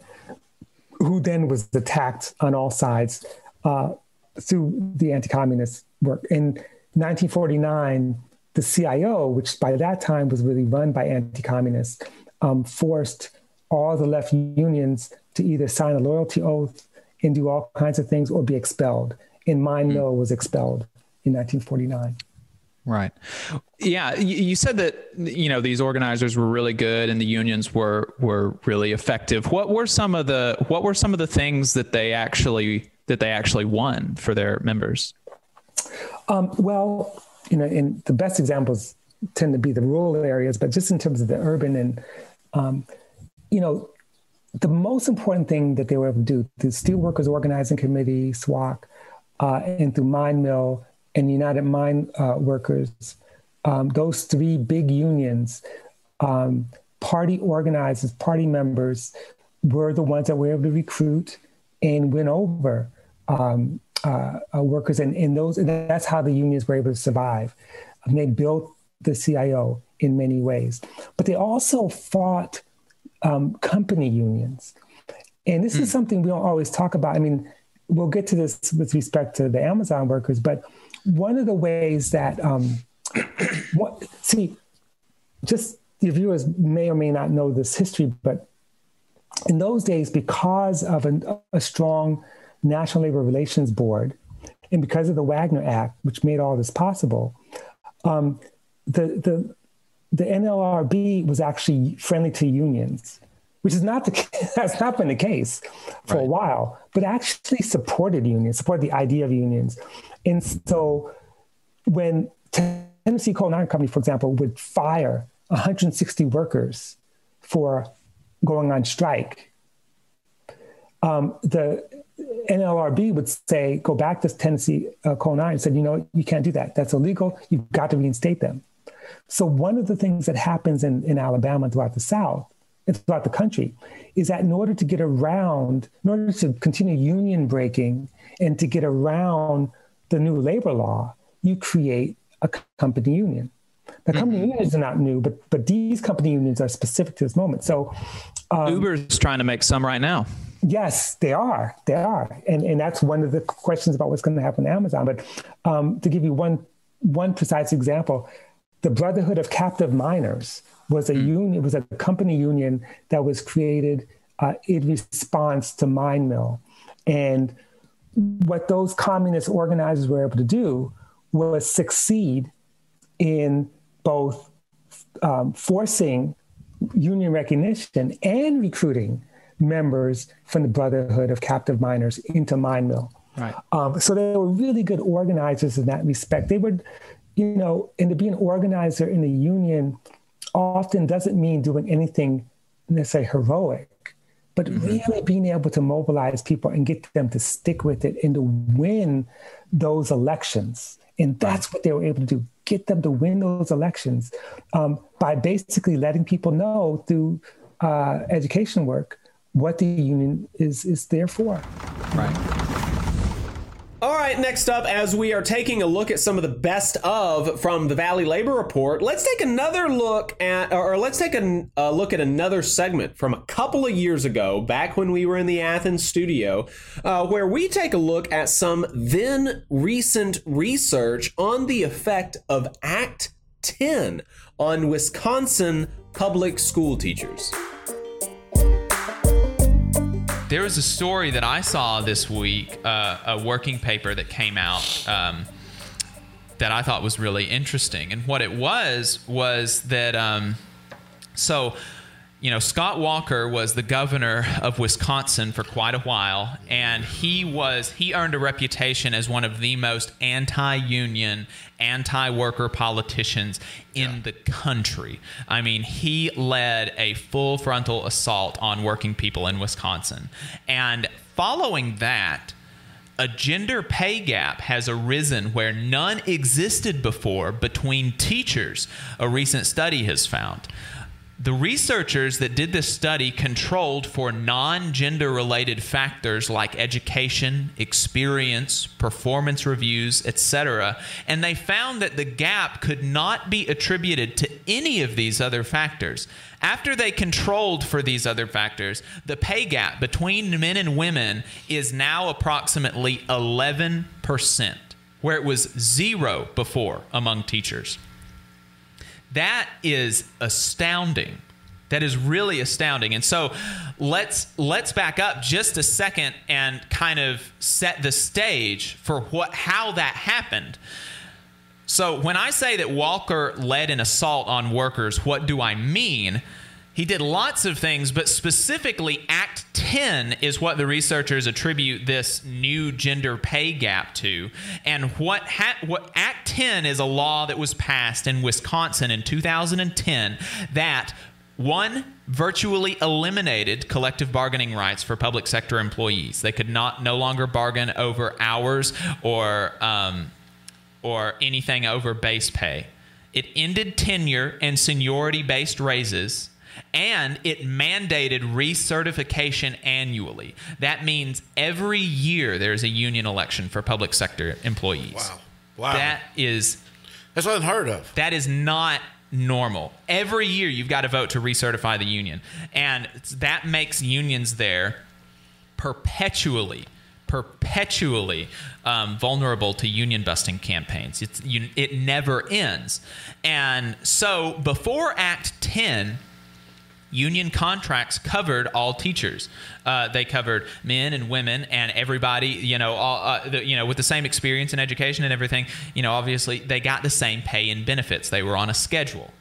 who then was attacked on all sides uh, through the anti-communist work. In 1949, the CIO, which by that time was really run by anti-communists, um, forced all the left unions to either sign a loyalty oath and do all kinds of things or be expelled. And Mine Mill was expelled in 1949. Right. Yeah, you said that you know these organizers were really good and the unions were were really effective. What were some of the what were some of the things that they actually that they actually won for their members? Um, well, you know, in the best examples tend to be the rural areas, but just in terms of the urban and, um, you know, the most important thing that they were able to do, the Steelworkers Organizing Committee, SWOC, uh, and through Mine Mill and United Mine uh, Workers, um, those three big unions, um, party organizers, party members were the ones that were able to recruit and win over um, uh, uh, workers, and, and those and that's how the unions were able to survive. And they built the CIO in many ways, but they also fought um, company unions, and this is something we don't always talk about. I mean, we'll get to this with respect to the Amazon workers, but one of the ways that um, [clears throat] what, see, just your viewers may or may not know this history, but in those days, because of an, a strong National Labor Relations Board, and because of the Wagner Act, which made all this possible, um, the the the NLRB was actually friendly to unions, which is not the [laughs] that's not been the case for a while, but actually supported unions, supported the idea of unions, and so when Tennessee Coal and Iron Company, for example, would fire 160 workers for going on strike, um, the NLRB would say, go back to Tennessee uh, Coal and Iron and said, you know, you can't do that. That's illegal. You've got to reinstate them. So one of the things that happens in, in Alabama and throughout the South and throughout the country is that in order to get around, in order to continue union breaking and to get around the new labor law, you create a company union. The company unions are not new, but but these company unions are specific to this moment. So, um, Uber's trying to make some right now. Yes, they are. They are, and and that's one of the questions about what's going to happen to Amazon. But um, to give you one one precise example, the Brotherhood of Captive Miners was a union. Was a company union that was created uh, in response to Mine Mill, and what those communist organizers were able to do was succeed in both um, forcing union recognition and recruiting members from the Brotherhood of Captive Miners into Mine Mill. Right. Um, so they were really good organizers in that respect. They would, you know, and to be an organizer in a union often doesn't mean doing anything necessarily heroic, but really being able to mobilize people and get them to stick with it and to win those elections. And that's what they were able to do get them to win those elections um, by basically letting people know through uh, education work what the union is is there for. Right. All right, right, next up, as we are taking a look at some of the best of from the Valley Labor Report, let's take another look at, or let's take a, a look at another segment from a couple of years ago, back when we were in the Athens studio, uh, where we take a look at some then recent research on the effect of Act 10 on Wisconsin public school teachers. There was a story that I saw this week, uh, a working paper that came out um, that I thought was really interesting. And what it was was that, um, so, you know, Scott Walker was the governor of Wisconsin for quite a while, and he was he earned a reputation as one of the most anti-union, anti-worker politicians in the country. I mean, he led a full frontal assault on working people in Wisconsin. And following that, a gender pay gap has arisen where none existed before between teachers, a recent study has found. The researchers that did this study controlled for non gender related factors like education, experience, performance reviews, etc. And they found that the gap could not be attributed to any of these other factors. After they controlled for these other factors, the pay gap between men and women is now approximately 11%, where it was zero before among teachers. That is astounding. That is really astounding. And so let's let's back up just a second and kind of set the stage for what how that happened. So when I say that Walker led an assault on workers, what do I mean? He did lots of things, but specifically Act 10 is what the researchers attribute this new gender pay gap to. And what, ha- what Act 10 is a law that was passed in Wisconsin in 2010 that one virtually eliminated collective bargaining rights for public sector employees. They could not no longer bargain over hours or um, or anything over base pay. It ended tenure and seniority based raises and it mandated recertification annually. That means every year there's a union election for public sector employees. Wow. Wow. That is That's unheard of. that is not normal. Every year you've got to vote to recertify the union. And that makes unions there perpetually perpetually um, vulnerable to union busting campaigns. It's, you, it never ends. And so before Act 10, union contracts covered all teachers. Uh, they covered men and women and everybody, you know, all, uh, the, you know, with the same experience in education and everything. You know, obviously they got the same pay and benefits. They were on a schedule.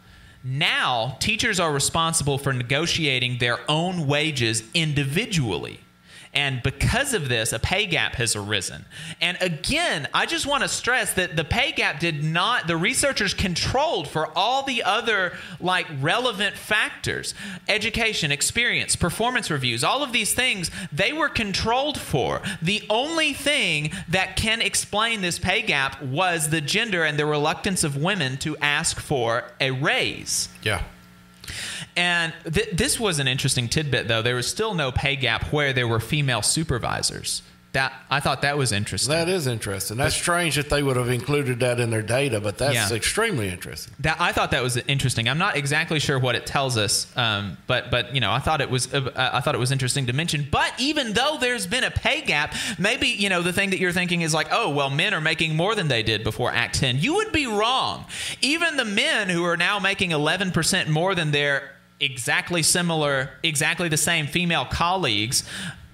Now, teachers are responsible for negotiating their own wages individually. And because of this, a pay gap has arisen. And again, I just want to stress that the pay gap did not, the researchers controlled for all the other like relevant factors education, experience, performance reviews, all of these things, they were controlled for. The only thing that can explain this pay gap was the gender and the reluctance of women to ask for a raise. Yeah. And th- this was an interesting tidbit, though. There was still no pay gap where there were female supervisors. That I thought that was interesting. That is interesting. That's strange that they would have included that in their data, but that's Yeah. extremely interesting. That I thought that was interesting. I'm not exactly sure what it tells us, um, but but you know I thought it was uh, I thought it was interesting to mention. But even though there's been a pay gap, maybe you know the thing that you're thinking is like, oh well, men are making more than they did before Act 10. You would be wrong. Even the men who are now making 11 percent more than their exactly similar, exactly the same female colleagues,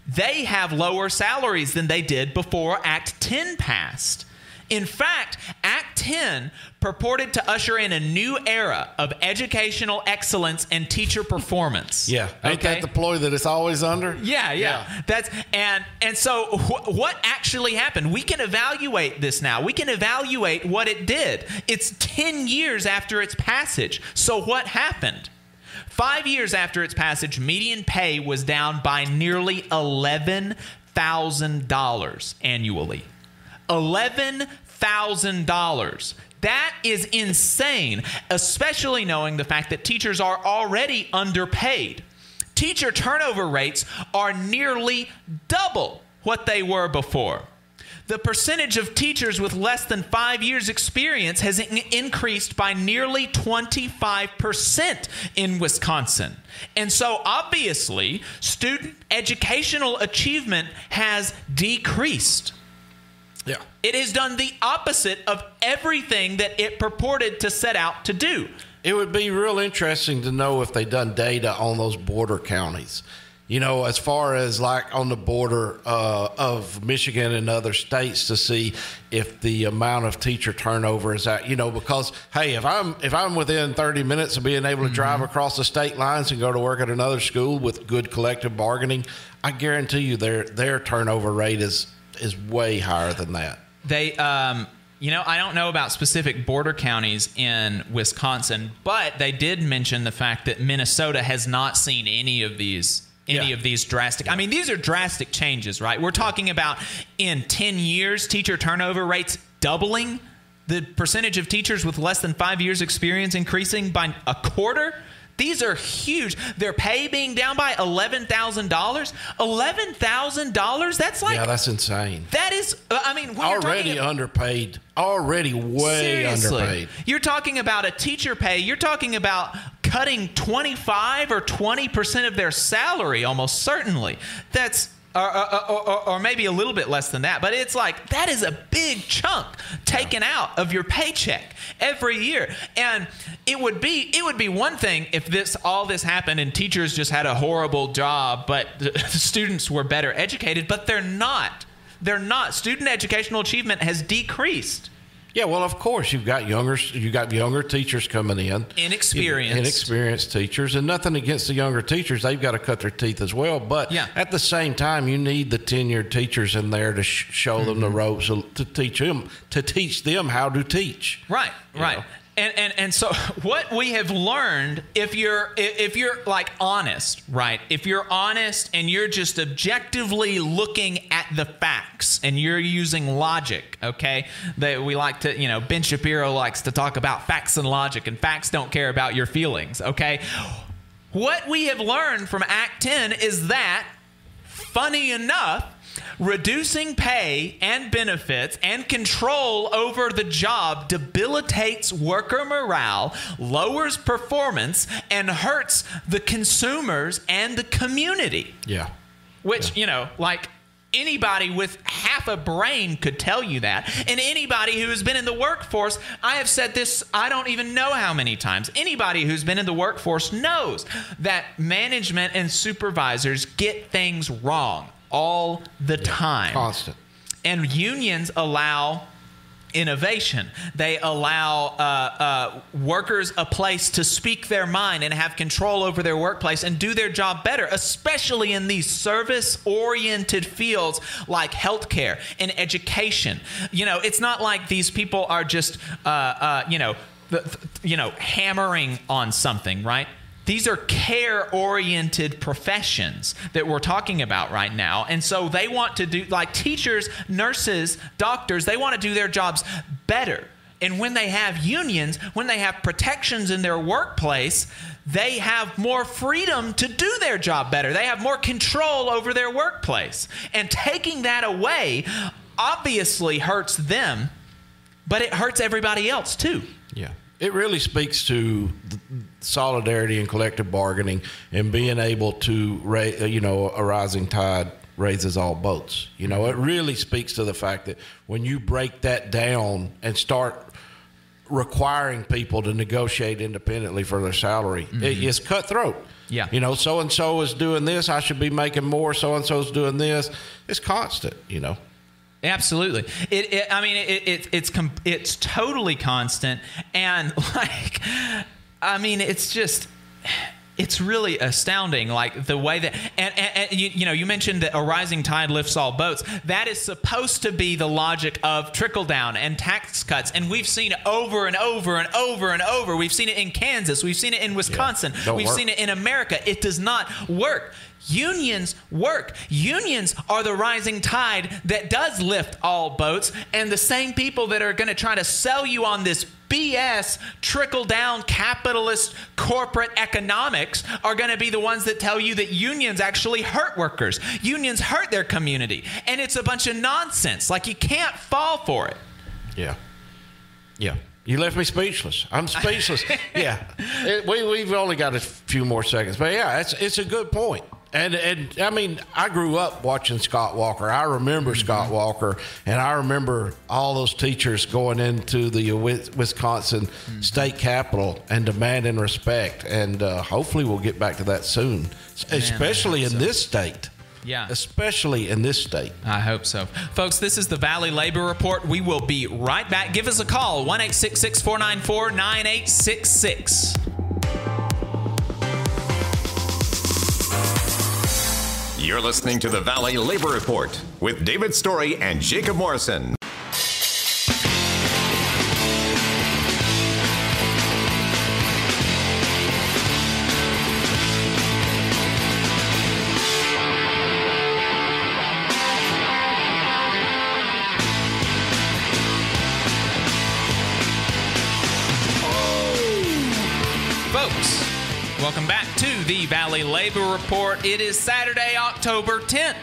they have lower salaries than they did before Act 10 passed. In fact, Act 10 purported to usher in a new era of educational excellence and teacher performance. Yeah. Ain't that the ploy that it's always under? Yeah, yeah. That's and and so wh- what actually happened? We can evaluate this now. We can evaluate what it did. It's 10 years after its passage. So what happened? 5 years after its passage, median pay was down by nearly $11,000 annually. $11,000. That is insane, especially knowing the fact that teachers are already underpaid. Teacher turnover rates are nearly double what they were before. The percentage of teachers with less than five years' experience has in- increased by nearly 25% in Wisconsin. And so, obviously, student educational achievement has decreased. Yeah. It has done the opposite of everything that it purported to set out to do. It would be real interesting to know if they've done data on those border counties. You know, as far as like on the border uh, of Michigan and other states to see if the amount of teacher turnover is at, you know, because hey, if I'm if I'm within 30 minutes of being able to drive across the state lines and go to work at another school with good collective bargaining, I guarantee you their their turnover rate is is way higher than that. They, um, you know, I don't know about specific border counties in Wisconsin, but they did mention the fact that Minnesota has not seen any of these. Any Yeah. of these drastic, I mean, these are drastic changes, right? We're talking about in 10 years, teacher turnover rates doubling, the percentage of teachers with less than five years' experience increasing by a quarter. These are huge. Their pay being down by $11,000. $11,000? That's like, yeah, that's insane. that is, uh, I mean, Already underpaid. Already way Seriously. underpaid. You're talking about a teacher pay. You're talking about cutting 25 or 20% of their salary, almost certainly. That's. Or, or, or, or maybe a little bit less than that, but it's like that is a big chunk taken out of your paycheck every year, and it would be it would be one thing if this all this happened and teachers just had a horrible job, but [laughs] the students were better educated, but they're not. They're not. Student educational achievement has decreased. Yeah, well, of course you've got younger you got younger teachers coming in, Inexperienced. inexperienced teachers, and nothing against the younger teachers. They've got to cut their teeth as well. But Yeah. at the same time, you need the tenured teachers in there to sh- show them Mm-hmm. the ropes to teach them to teach them how to teach. Right, right. And, and and so [laughs] what we have learned if you're if you're like honest, right? If you're honest and you're just objectively looking at the facts and you're using logic, okay? That we like to, you know, Ben Shapiro likes to talk about facts and logic and facts don't care about your feelings, okay? What we have learned from Act 10 is that funny enough, reducing pay and benefits and control over the job debilitates worker morale, lowers performance, and hurts the consumers and the community. Yeah. Which, you know, like anybody with half a brain could tell you that. And anybody who has been in the workforce, I have said this, I don't even know how many times. Anybody who's been in the workforce knows that management and supervisors get things wrong all the time. Constant. And unions allow innovation. They allow uh, uh, workers a place to speak their mind and have control over their workplace and do their job better, especially in these service oriented fields like healthcare and education. You know, it's not like these people are just, uh, uh, you know, th- th- you know, hammering on something, right? These are care oriented professions that we're talking about right now. And so they want to do, like teachers, nurses, doctors, they want to do their jobs better. And when they have unions, when they have protections in their workplace, they have more freedom to do their job better. They have more control over their workplace. And taking that away obviously hurts them, but it hurts everybody else too. Yeah. It really speaks to the solidarity and collective bargaining and being able to, ra- uh, you know, a rising tide raises all boats. You know, it really speaks to the fact that when you break that down and start requiring people to negotiate independently for their salary, it, mm-hmm. it's cutthroat. Yeah. You know, so and so is doing this. I should be making more. So and so is doing this. It's constant, you know. Absolutely. It, it I mean, it, it, it's com- it's totally constant, and [laughs] like, I mean, it's just. It's really astounding, like the way that, and, and, and you, you know, you mentioned that a rising tide lifts all boats. That is supposed to be the logic of trickle down and tax cuts, and we've seen it over and over and over and over. We've seen it in Kansas, we've seen it in Wisconsin, Don't we've work. seen it in America. It does not work. Unions work. Unions are the rising tide that does lift all boats, and the same people that are going to try to sell you on this BS trickle down capitalist corporate economics are going to be the ones that tell you that unions actually hurt workers. Unions hurt their community. And it's a bunch of nonsense. Like you can't fall for it. Yeah. Yeah. You left me speechless. I'm speechless. [laughs] yeah. It- we, we've only got a few more seconds. But yeah, it's, it's a good point. And, and I mean, I grew up watching Scott Walker. I remember Scott Walker, and I remember all those teachers going into the Wis- Wisconsin state capitol and demanding respect. And uh, hopefully, we'll get back to that soon, especially in this state. Yeah. Especially in this state. I hope so. Folks, this is the Valley Labor Report. We will be right back. Give us a call 1 494 9866. You're listening to the Valley Labor Report with David Story and Jacob Morrison. The Valley Labor Report. It is Saturday, October 10th,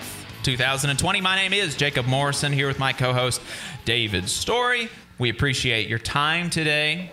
2020. My name is Jacob Morrison here with my co host, David Story. We appreciate your time today.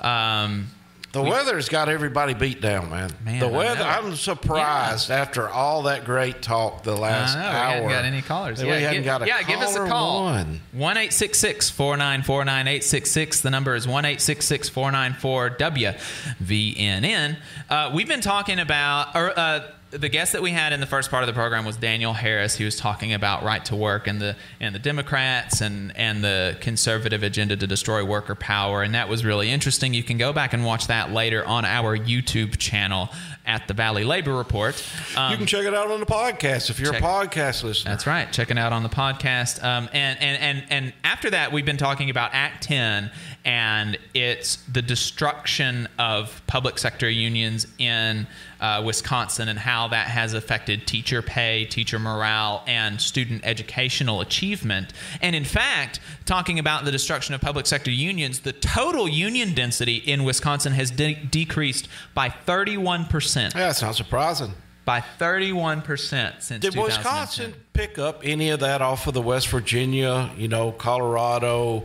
Um, The weather's got everybody beat down, man. Man, the weather. I'm surprised after all that great talk the last I know, hour. we hadn't got any callers. yeah, we hadn't give, got a yeah, give us a call. one. 1 494 9866. The number is 1 494 WVNN. Uh, we've been talking about, or uh, the guest that we had in the first part of the program was Daniel Harris. He was talking about right to work and the and the Democrats and and the conservative agenda to destroy worker power, and that was really interesting. You can go back and watch that later on our YouTube channel at the Valley Labor Report. Um, you can check it out on the podcast if you're check- a podcast listener. that's right. Checking out on the podcast. Um, and, and, and, and after that, we've been talking about Act 10 and it's the destruction of public sector unions in uh, Wisconsin and how that has affected teacher pay, teacher morale, and student educational achievement. And in fact, talking about the destruction of public sector unions, the total union density in Wisconsin has de- decreased by 31%. Yeah, that's not surprising. By 31% since Did Wisconsin pick up any of that off of the West Virginia, you know, Colorado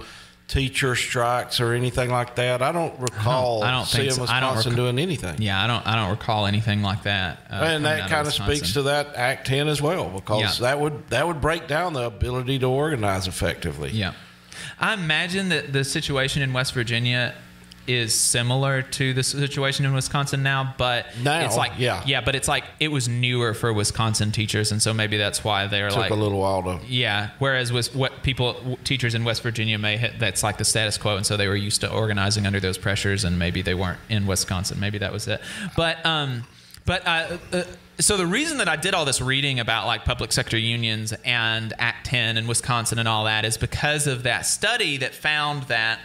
teacher strikes or anything like that? I don't recall I don't seeing think so. I don't Wisconsin doing anything. Yeah, I don't. I don't recall anything like that. uh, and that kind of Wisconsin. speaks to that Act 10 as well, because Yeah. that would that would break down the ability to organize effectively. Yeah, I imagine that the situation in West Virginia is similar to the situation in Wisconsin now, but Now, it's like yeah. yeah, but it's like it was newer for Wisconsin teachers, and so maybe that's why they're Took like a little while to. Yeah. Whereas with what people teachers in West Virginia may hit, that's like the status quo, and so they were used to organizing under those pressures, and maybe they weren't in Wisconsin. Maybe that was it. But um, but uh, uh, so the reason that I did all this reading about like public sector unions and Act 10 and Wisconsin and all that is because of that study that found that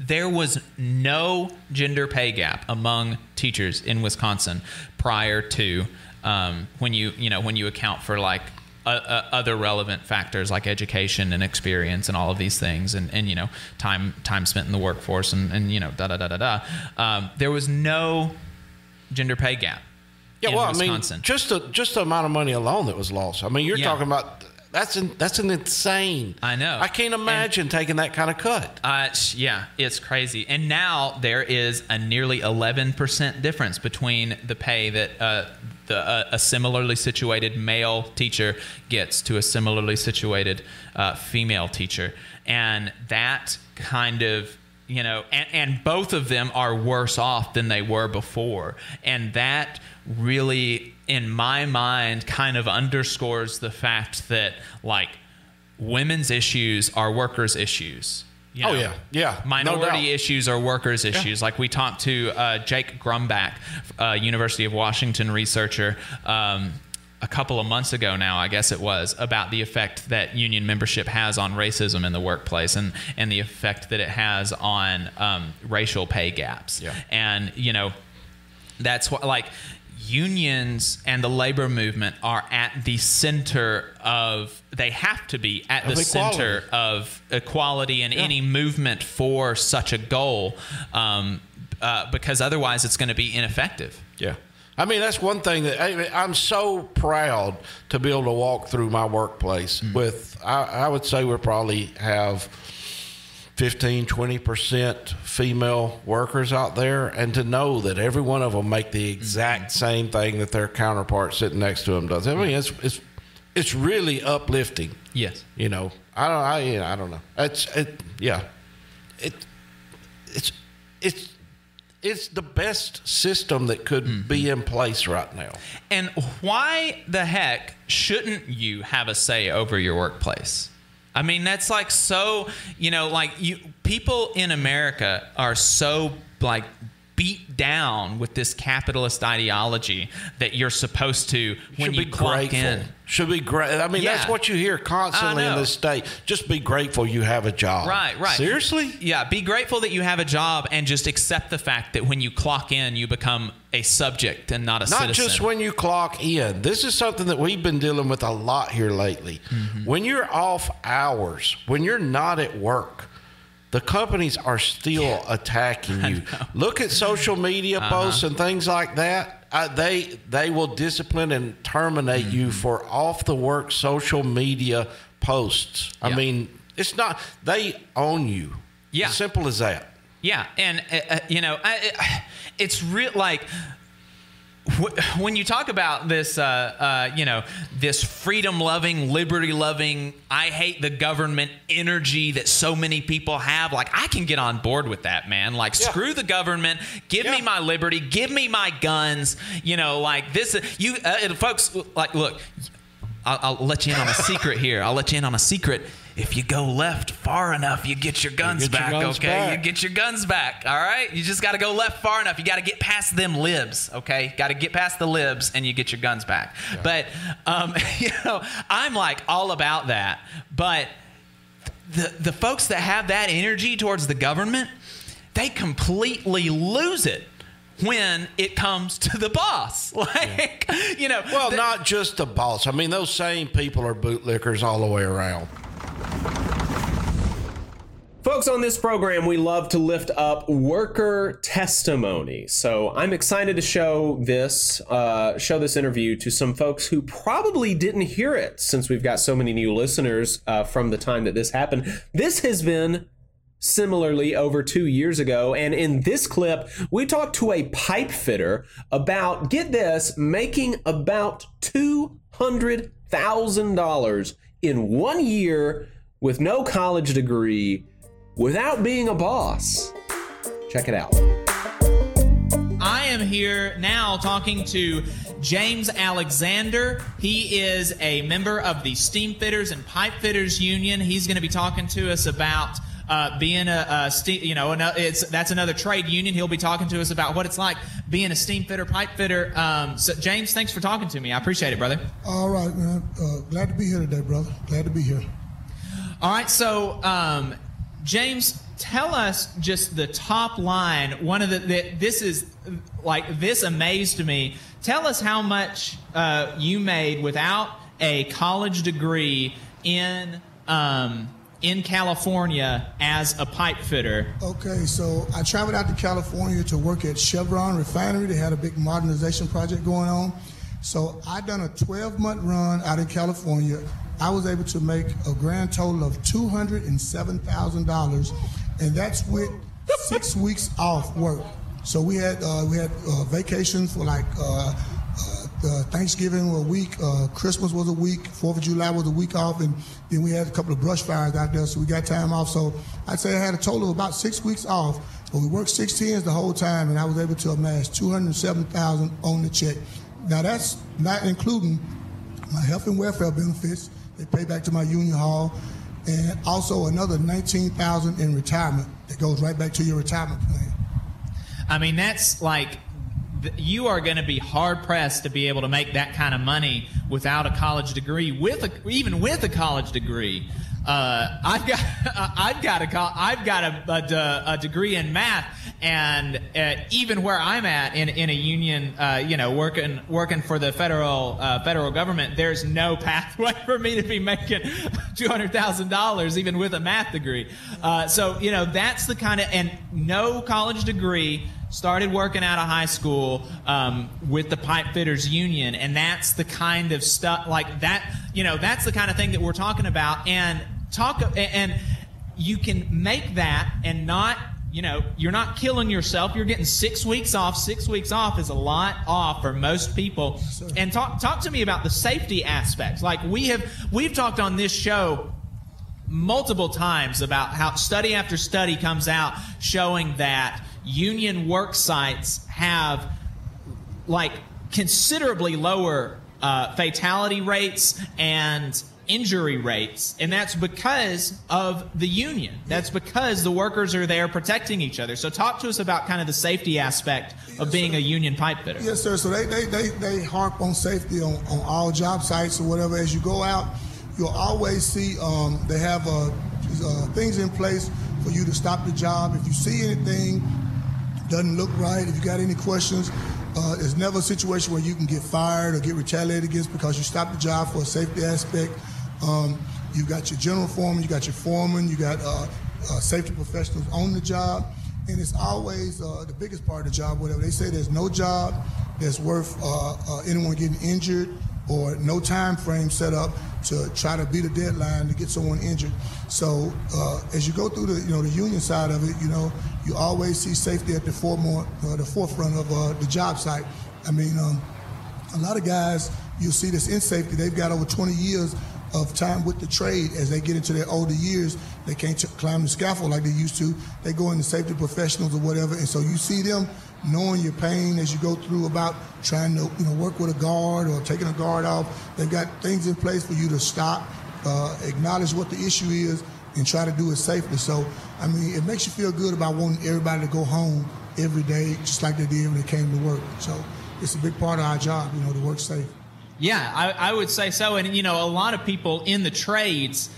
there was no gender pay gap among teachers in Wisconsin prior to um, when you you know when you account for like uh, uh, other relevant factors like education and experience and all of these things and, and you know time time spent in the workforce and, and you know da da da da da um, there was no gender pay gap Yeah, in well, Wisconsin. I mean, just the just the amount of money alone that was lost. I mean, you're Yeah. talking about that's in, that's an insane. I know. I can't imagine taking that kind of cut. Uh, yeah, it's crazy. And now there is a nearly 11% difference between the pay that uh, the, uh, a similarly situated male teacher gets to a similarly situated uh, female teacher. And that kind of you know, and, and both of them are worse off than they were before. And that really, in my mind, kind of underscores the fact that, like, women's issues are workers' issues. You Oh, yeah. Yeah. Minority doubt. issues are workers' issues. Like we talked to uh, Jake Grumbach, uh, University of Washington researcher, um, a couple of months ago now, I guess it was, about the effect that union membership has on racism in the workplace and, and the effect that it has on um, racial pay gaps. Yeah. And, you know, that's what, like, unions and the labor movement are at the center of they have to be at Of the equality. center of equality and Yeah. any movement for such a goal um, uh, because otherwise it's going to be ineffective Yeah. I mean, that's one thing that I, I'm so proud to be able to walk through my workplace with, I, I would say we probably have 15, 20% female workers out there, and to know that every one of them make the exact mm-hmm. same thing that their counterpart sitting next to them does. I mean, it's, it's, it's really uplifting. Yes. You know, I don't, I, you know, I don't know. It's, it, yeah. It, it's, it's, it's the best system that could be mm-hmm. in place right now. And why the heck shouldn't you have a say over your workplace? I mean, that's like so, you know, like you people in America are so like beat down with this capitalist ideology that you're supposed to when Should you be clock grateful. in. Should be great. I mean, that's what you hear constantly in this state. Just be grateful you have a job. Right, right. Seriously? Yeah, be grateful that you have a job and just accept the fact that when you clock in, you become a subject and not a Not citizen. just when you clock in. This is something that we've been dealing with a lot here lately. Mm-hmm. When you're off hours, when you're not at work, the companies are still attacking [laughs] you. Look at social media Uh-huh. posts and things like that. Uh, they they will discipline and terminate Mm-hmm. you for off the work social media posts. I Yeah. mean, it's not they own you. Yeah. simple as that. Yeah, and uh, uh, you know, I, I- [sighs] it's real like when you talk about this, uh, uh, you know, this freedom-loving, liberty-loving, I hate the government energy that so many people have. Like, I can get on board with that, man. Like, screw the government, give me my liberty, give me my guns. You know, like this. You uh, folks, like, look. I'll, I'll let you in on a secret here. I'll let you in on a secret. If you go left far enough, you get your guns get your back. guns okay, back. you get your guns back. All right, you just got to go left far enough. You got to get past them libs. Okay, got to get past the libs, and you get your guns back. But um, [laughs] you know, I'm like all about that. But the the folks that have that energy towards the government, they completely lose it when it comes to the boss. [laughs] Like, you know, Well, not just the boss. I mean, those same people are bootlickers all the way around. Folks, on this program, we love to lift up worker testimony. So I'm excited to show this, uh, show this interview to some folks who probably didn't hear it, since we've got so many new listeners uh, from the time that this happened. This has been similarly over two years ago, and in this clip, we talked to a pipe fitter about get this, making about two hundred thousand dollars in one year with no college degree without being a boss. Check it out. I am here now talking to James Alexander. He is a member of the Steam Fitters and Pipe Fitters Union. He's going to be talking to us about uh, being a, a steam, you know, it's that's another trade union. He'll be talking to us about what it's like being a steam fitter, pipe fitter. Um, so James, thanks for talking to me. I appreciate it, brother. All right, man. Uh, glad to be here today, brother. Glad to be here. All right, so um, James, tell us just the top line. One of the, the this is like this amazed me. Tell us how much uh, you made without a college degree in um, in California as a pipe fitter. Okay, so I traveled out to California to work at Chevron Refinery. They had a big modernization project going on. So I done a 12 month run out in California. I was able to make a grand total of $207,000, and that's with six weeks off work. So we had uh, we had uh, vacations for like uh, uh, Thanksgiving was a week, uh, Christmas was a week, Fourth of July was a week off, and then we had a couple of brush fires out there, so we got time off. So I'd say I had a total of about six weeks off, but we worked six tens the whole time, and I was able to amass two hundred seven thousand on the check. Now that's not including my health and welfare benefits. They pay back to my union hall, and also another nineteen thousand in retirement that goes right back to your retirement plan. I mean, that's like you are going to be hard pressed to be able to make that kind of money without a college degree. With a, even with a college degree, uh, I've got [laughs] I've got a I've got a, a, a degree in math, and uh, even where I'm at in, in a union, uh, you know, working working for the federal uh, federal government, there's no [laughs] pathway for me to be making [laughs] two hundred thousand dollars even with a math degree. Uh, so you know, that's the kind of and no college degree. Started working out of high school um, with the pipe fitters union, and that's the kind of stuff like that. You know, that's the kind of thing that we're talking about, and talk and you can make that and not you know you're not killing yourself. You're getting six weeks off. Six weeks off is a lot off for most people. And talk talk to me about the safety aspects. Like we have we've talked on this show multiple times about how study after study comes out showing that union work sites have like considerably lower uh, fatality rates and injury rates, and that's because of the union. That's because the workers are there protecting each other. So, talk to us about kind of the safety aspect of being a union pipe fitter. Yes, sir. So they, they, they, they harp on safety on, on all job sites or whatever. As you go out, you'll always see um, they have uh, uh, things in place for you to stop the job. If you see anything doesn't look right, if you got any questions, uh, there's never a situation where you can get fired or get retaliated against because you stopped the job for a safety aspect. Um, you've got your general foreman, you got your foreman, you got uh, uh, safety professionals on the job, and it's always uh, the biggest part of the job. Whatever they say, there's no job that's worth uh, uh, anyone getting injured or no time frame set up to try to beat a deadline to get someone injured. So uh, as you go through the you know the union side of it, you know you always see safety at the forefront, uh, the forefront of uh, the job site. I mean, um, a lot of guys you'll see this in safety. They've got over 20 years of time with the trade as they get into their older years. They can't climb the scaffold like they used to. They go into safety professionals or whatever, and so you see them knowing your pain as you go through about trying to you know work with a guard or taking a guard off. They've got things in place for you to stop, uh, acknowledge what the issue is, and try to do it safely. So I mean, it makes you feel good about wanting everybody to go home every day, just like they did when they came to work. So it's a big part of our job, you know, to work safe. Yeah, I, I would say so. And, you know, a lot of people in the trades,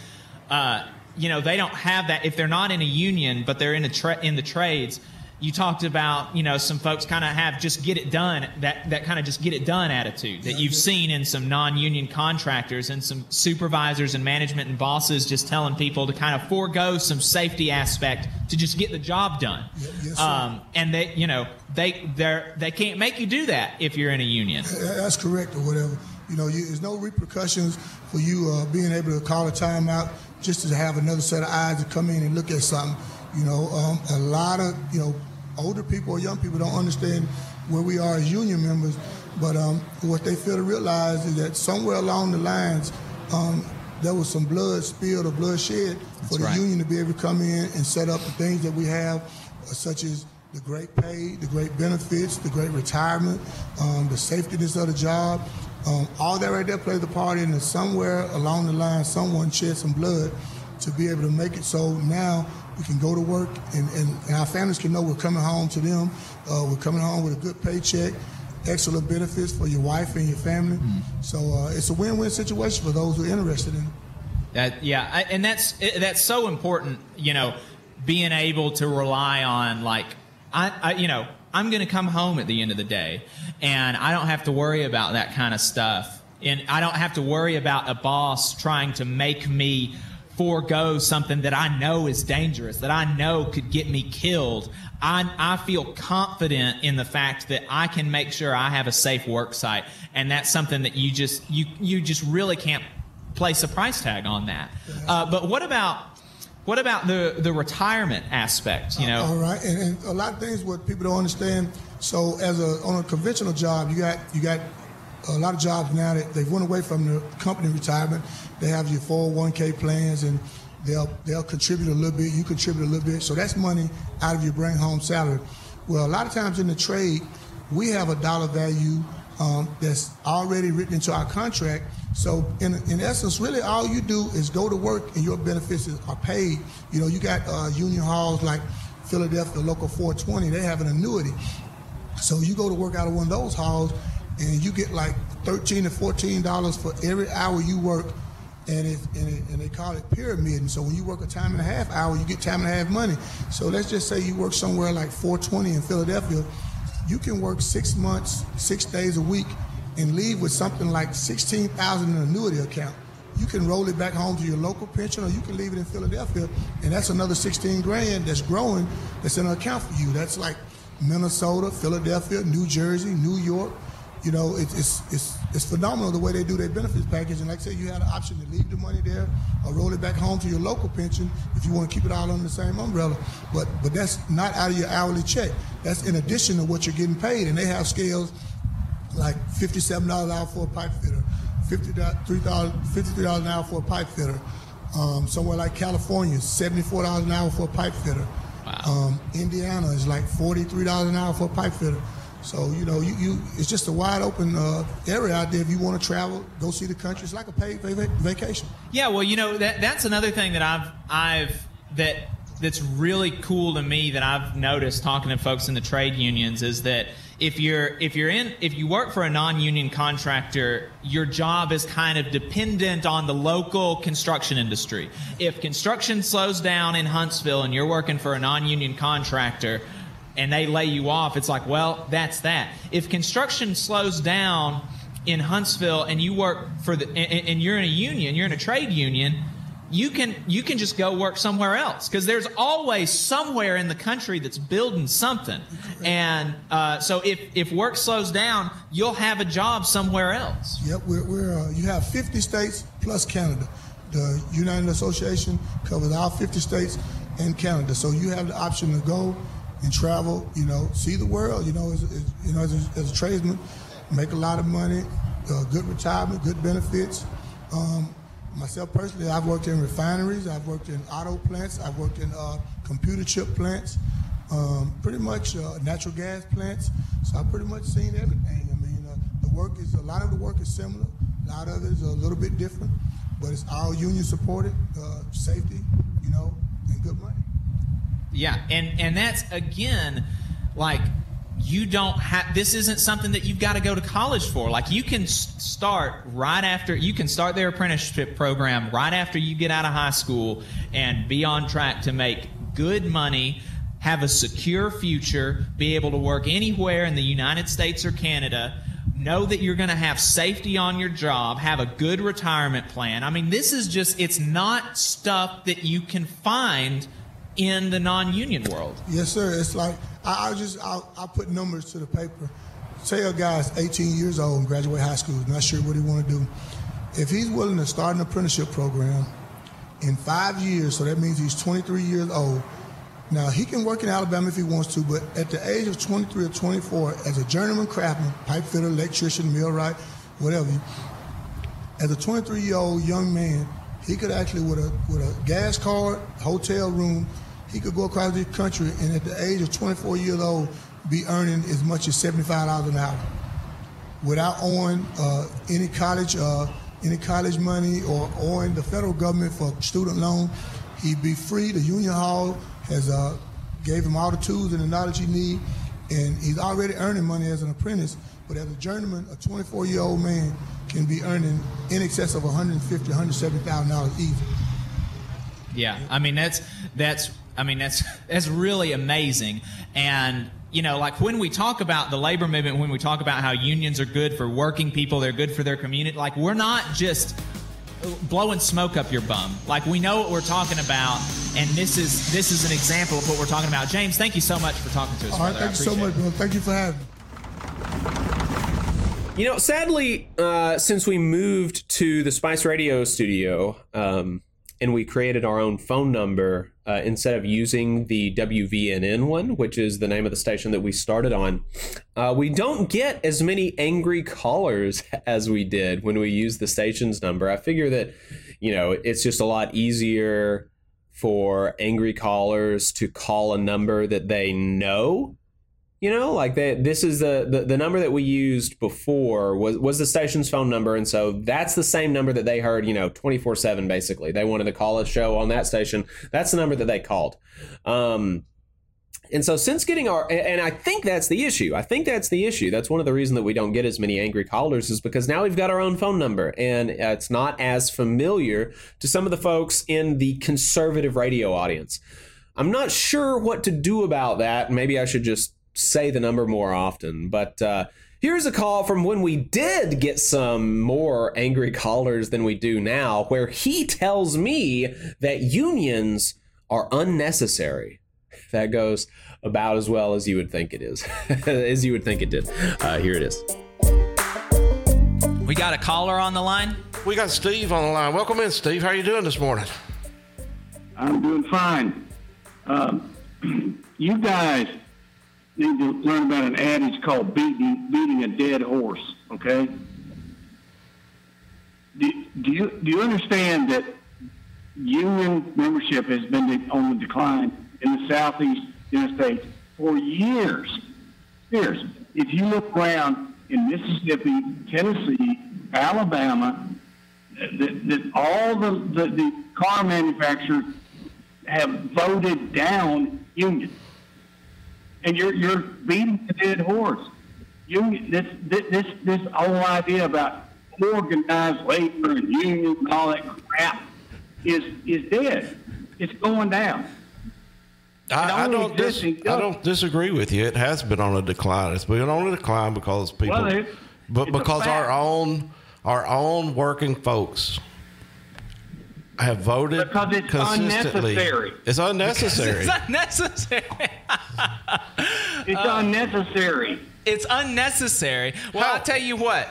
uh, you know, they don't have that. If they're not in a union, but they're in, a tra- in the trades, you talked about, you know, some folks kind of have just get it done, that, that kind of just get it done attitude that you've seen in some non union contractors and some supervisors and management and bosses just telling people to kind of forego some safety aspect to just get the job done. yes, um, and they, you know, they, they're, they can't make you do that if you're in a union. That's correct, or whatever. You know, you, there's no repercussions for you uh, being able to call a timeout just to have another set of eyes to come in and look at something. You know, um, a lot of you know older people or young people don't understand where we are as union members, but um, what they fail to realize is that somewhere along the lines, um, there was some blood spilled or blood shed for the right. union to be able to come in and set up the things that we have, uh, such as the great pay, the great benefits, the great retirement, um, the safetyness of the job. Um, all that right there plays a part in it. Somewhere along the line, someone shed some blood to be able to make it so now we can go to work and, and, and our families can know we're coming home to them. Uh, we're coming home with a good paycheck, excellent benefits for your wife and your family. So uh, it's a win-win situation for those who are interested in it. That yeah, I, and that's that's so important. You know, being able to rely on like I, I you know I'm going to come home at the end of the day, and I don't have to worry about that kind of stuff, and I don't have to worry about a boss trying to make me forego something that I know is dangerous, that I know could get me killed. I, I feel confident in the fact that I can make sure I have a safe work site, and that's something that you just you you just really can't place a price tag on that. Uh, but what about what about the the retirement aspect? You know, All right, and, and a lot of things what people don't understand. So, as a on a conventional job, you got you got a lot of jobs now that they've went away from the company retirement. They have your 401k plans, and they'll they'll contribute a little bit. You contribute a little bit, so that's money out of your bring home salary. Well, a lot of times in the trade, we have a dollar value um, that's already written into our contract. So in, in essence, really all you do is go to work and your benefits are paid. You know, you got uh, union halls like Philadelphia Local 420, they have an annuity. So you go to work out of one of those halls and you get like 13 to 14 dollars for every hour you work and it, and, it, and they call it pyramid. And so when you work a time and a half hour, you get time and a half money. So let's just say you work somewhere like 420 in Philadelphia, you can work six months, six days a week, and leave with something like 16,000 in an annuity account. You can roll it back home to your local pension, or you can leave it in Philadelphia, and that's another 16 grand that's growing that's in an account for you. That's like Minnesota, Philadelphia, New Jersey, New York. You know, it's it's it's, it's phenomenal the way they do their benefits package. And like I said, you had an option to leave the money there or roll it back home to your local pension if you want to keep it all under the same umbrella. But but that's not out of your hourly check. That's in addition to what you're getting paid. And they have scales like fifty-seven dollars an hour for a pipe fitter, fifty-three dollars fifty-three dollars an hour for a pipe fitter. Um, somewhere like California, seventy-four dollars an hour for a pipe fitter. Um, Indiana is like forty-three dollars an hour for a pipe fitter. So you know, you, you it's just a wide open uh, area out there. If you want to travel, go see the country. It's like a paid va- vacation. Yeah, well, you know that that's another thing that I've I've that that's really cool to me that I've noticed talking to folks in the trade unions is that if you're if you're in if you work for a non-union contractor, your job is kind of dependent on the local construction industry. If construction slows down in Huntsville and you're working for a non-union contractor, and they lay you off, it's like, well, that's that. If construction slows down in Huntsville and you work for the and, and you're in a union, you're in a trade union, you can you can just go work somewhere else because there's always somewhere in the country that's building something, and uh, so if if work slows down, you'll have a job somewhere else. Yep, we're, we're uh, you have 50 states plus Canada. The United Association covers all 50 states and Canada, so you have the option to go and travel. You know, see the world. You know, as, as you know, as a, as a tradesman, make a lot of money, uh, good retirement, good benefits. Um, myself personally, I've worked in refineries, I've worked in auto plants, I've worked in uh, computer chip plants, um, pretty much uh, natural gas plants. So I've pretty much seen everything. I mean, uh, the work is a lot of the work is similar, a lot of it is a little bit different, but it's all union supported, uh, safety, you know, and good money. Yeah, and and that's again like you don't have this isn't something that you've got to go to college for. Like you can start right after you can start their apprenticeship program right after you get out of high school and be on track to make good money, have a secure future, be able to work anywhere in the United States or Canada. Know that you're going to have safety on your job, have a good retirement plan. I mean, this is just, it's not stuff that you can find in the non union world. Yes, sir. It's like I, I'll just I'll, I'll put numbers to the paper. Say a guy's 18 years old and graduate high school, not sure what he want to do. If he's willing to start an apprenticeship program in five years, so that means he's 23 years old. Now he can work in Alabama if he wants to, but at the age of 23 or 24, as a journeyman craftsman, pipe fitter, electrician, millwright, whatever, as a 23 year old young man, he could actually with a with a gas card, hotel room, he could go across the country and at the age of 24 years old be earning as much as $75 an hour without owing uh, any college uh, any college money or owing the federal government for student loan. He'd be free. The union hall has uh, gave him all the tools and the knowledge he need, and he's already earning money as an apprentice. But as a journeyman, a 24 year old man can be earning in excess of 150, 170,000 dollars easy. Yeah, I mean that's that's I mean that's [laughs] that's really amazing. And you know, like when we talk about the labor movement, when we talk about how unions are good for working people, they're good for their community. Like we're not just blowing smoke up your bum. Like we know what we're talking about, and this is this is an example of what we're talking about. James, thank you so much for talking to us. All right, brother. Thank you so much, it. bro. Thank you for having me. You know, sadly, uh, since we moved to the Spice Radio studio um, and we created our own phone number uh, instead of using the WVNN one, which is the name of the station that we started on, uh, we don't get as many angry callers [laughs] as we did when we used the station's number. I figure that, you know, it's just a lot easier for angry callers to call a number that they know you know like they, this is the, the the number that we used before was was the station's phone number and so that's the same number that they heard you know 24/7 basically they wanted to call a show on that station that's the number that they called um And so, since getting our, and I think that's the issue. I think that's the issue. That's one of the reasons that we don't get as many angry callers is because now we've got our own phone number, and it's not as familiar to some of the folks in the conservative radio audience. I'm not sure what to do about that. Maybe I should just say the number more often. But uh, here's a call from when we did get some more angry callers than we do now, where he tells me that unions are unnecessary that goes about as well as you would think it is, [laughs] as you would think it did. Uh, here it is. We got a caller on the line. We got Steve on the line. Welcome in, Steve. How are you doing this morning? I'm doing fine. Um, [clears throat] you guys need to learn about an adage called beating beating a dead horse. Okay? Do, do you do you understand that union membership has been on the decline in the southeast United States for years? Years. If you look around in Mississippi, Tennessee, Alabama, that, that all the, the, the car manufacturers have voted down union. And you're, you're beating the dead horse. Union, this, this, this, whole idea about organized labor and unions and all that crap is, is dead. It's going down. I, I don't dis- I don't disagree with you. It has been on a decline. It's been on a decline because people, Well, it- but it's because our own our own working folks have voted Because it's consistently. unnecessary. It's unnecessary. It's unnecessary. [laughs] It's unnecessary. It's unnecessary. Well, I'll tell you what.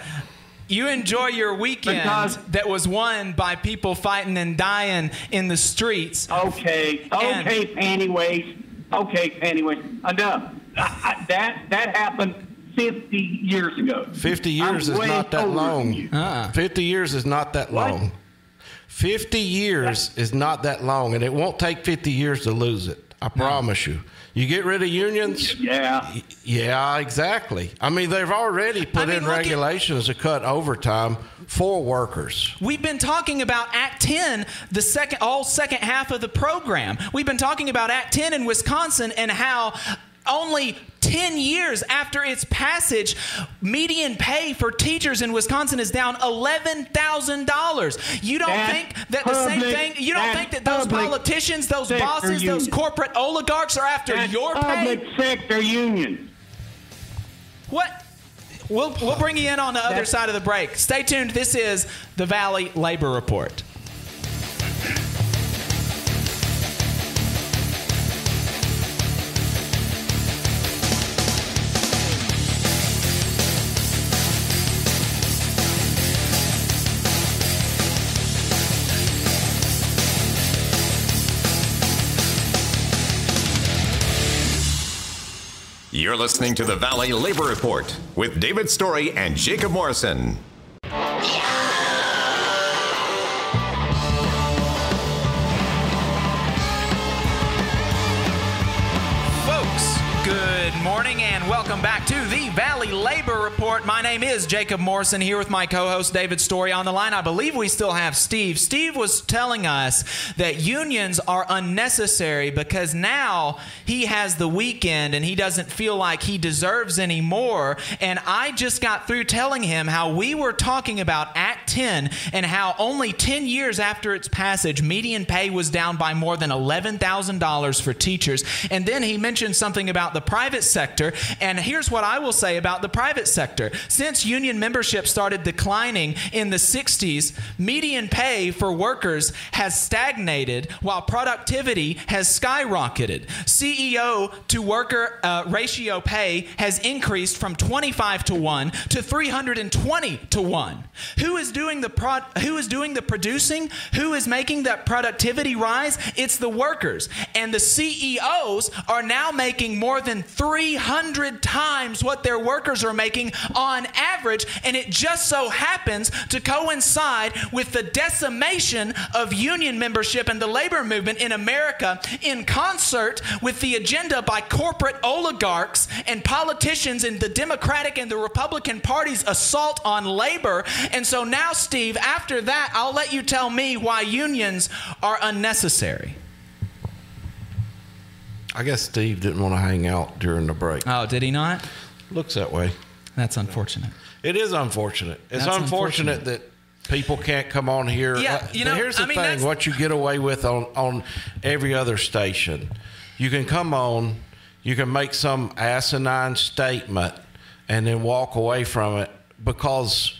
You enjoy your weekend Because- that was won by people fighting and dying in the streets. Okay, okay, panty waist. Okay, panty waist. Enough. I, I, that that happened 50 years ago. 50 years I'm is not that older than long. Uh-uh. 50 years is not that long. 50 years is not that long, and it won't take 50 years to lose it. I promise you. You get rid of unions? Yeah. Yeah, exactly. I mean, they've already put mean, in look at- regulations to cut overtime for workers. We've been talking about Act 10 the second all second half of the program. We've been talking about Act 10 in Wisconsin and how only 10 years after its passage, median pay for teachers in Wisconsin is down $11,000. You don't That's think that the same thing, you don't think that those politicians, those bosses, those corporate oligarchs are after That's your public pay? sector union. What? We'll, we'll bring you in on the other That's- side of the break. Stay tuned. This is the Valley Labor Report. You're listening to the Valley Labor Report with David Story and Jacob Morrison. Folks, good morning and welcome back to the Valley Labor Report. My name is Jacob Morrison here with my co host David Story on the line. I believe we still have Steve. Steve was telling us that unions are unnecessary because now he has the weekend and he doesn't feel like he deserves any more. And I just got through telling him how we were talking about Act 10 and how only 10 years after its passage, median pay was down by more than $11,000 for teachers. And then he mentioned something about the private sector. And here's what I will say about the private sector. Since union membership started declining in the 60s, median pay for workers has stagnated while productivity has skyrocketed. CEO to worker uh, ratio pay has increased from 25 to 1 to 320 to 1. Who is doing the prod, who is doing the producing? Who is making that productivity rise? It's the workers. And the CEOs are now making more than 300 times what their workers are making on average, and it just so happens to coincide with the decimation of union membership and the labor movement in America in concert with the agenda by corporate oligarchs and politicians in the Democratic and the Republican party's assault on labor. And so now, Steve, after that, I'll let you tell me why unions are unnecessary. I guess Steve didn't want to hang out during the break. Oh, did he not? Looks that way. That's unfortunate. It is unfortunate. It's That's unfortunate, that people can't come on here. Yeah, you but know, here's the I mean, thing: what you get away with on on every other station, you can come on, you can make some asinine statement, and then walk away from it because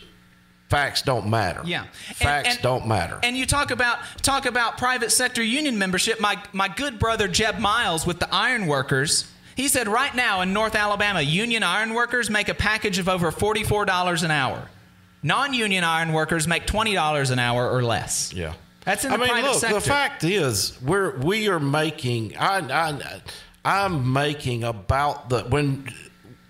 facts don't matter. Yeah. facts don't matter. And you talk about talk about private sector union membership. My my good brother Jeb Miles with the iron workers. He said right now in North Alabama, union iron workers make a package of over forty-four dollars an hour. Non-union iron workers make twenty dollars an hour or less. Yeah. That's in the I mean, private look. sector. The fact is, we're we are making. I, I I'm making about the when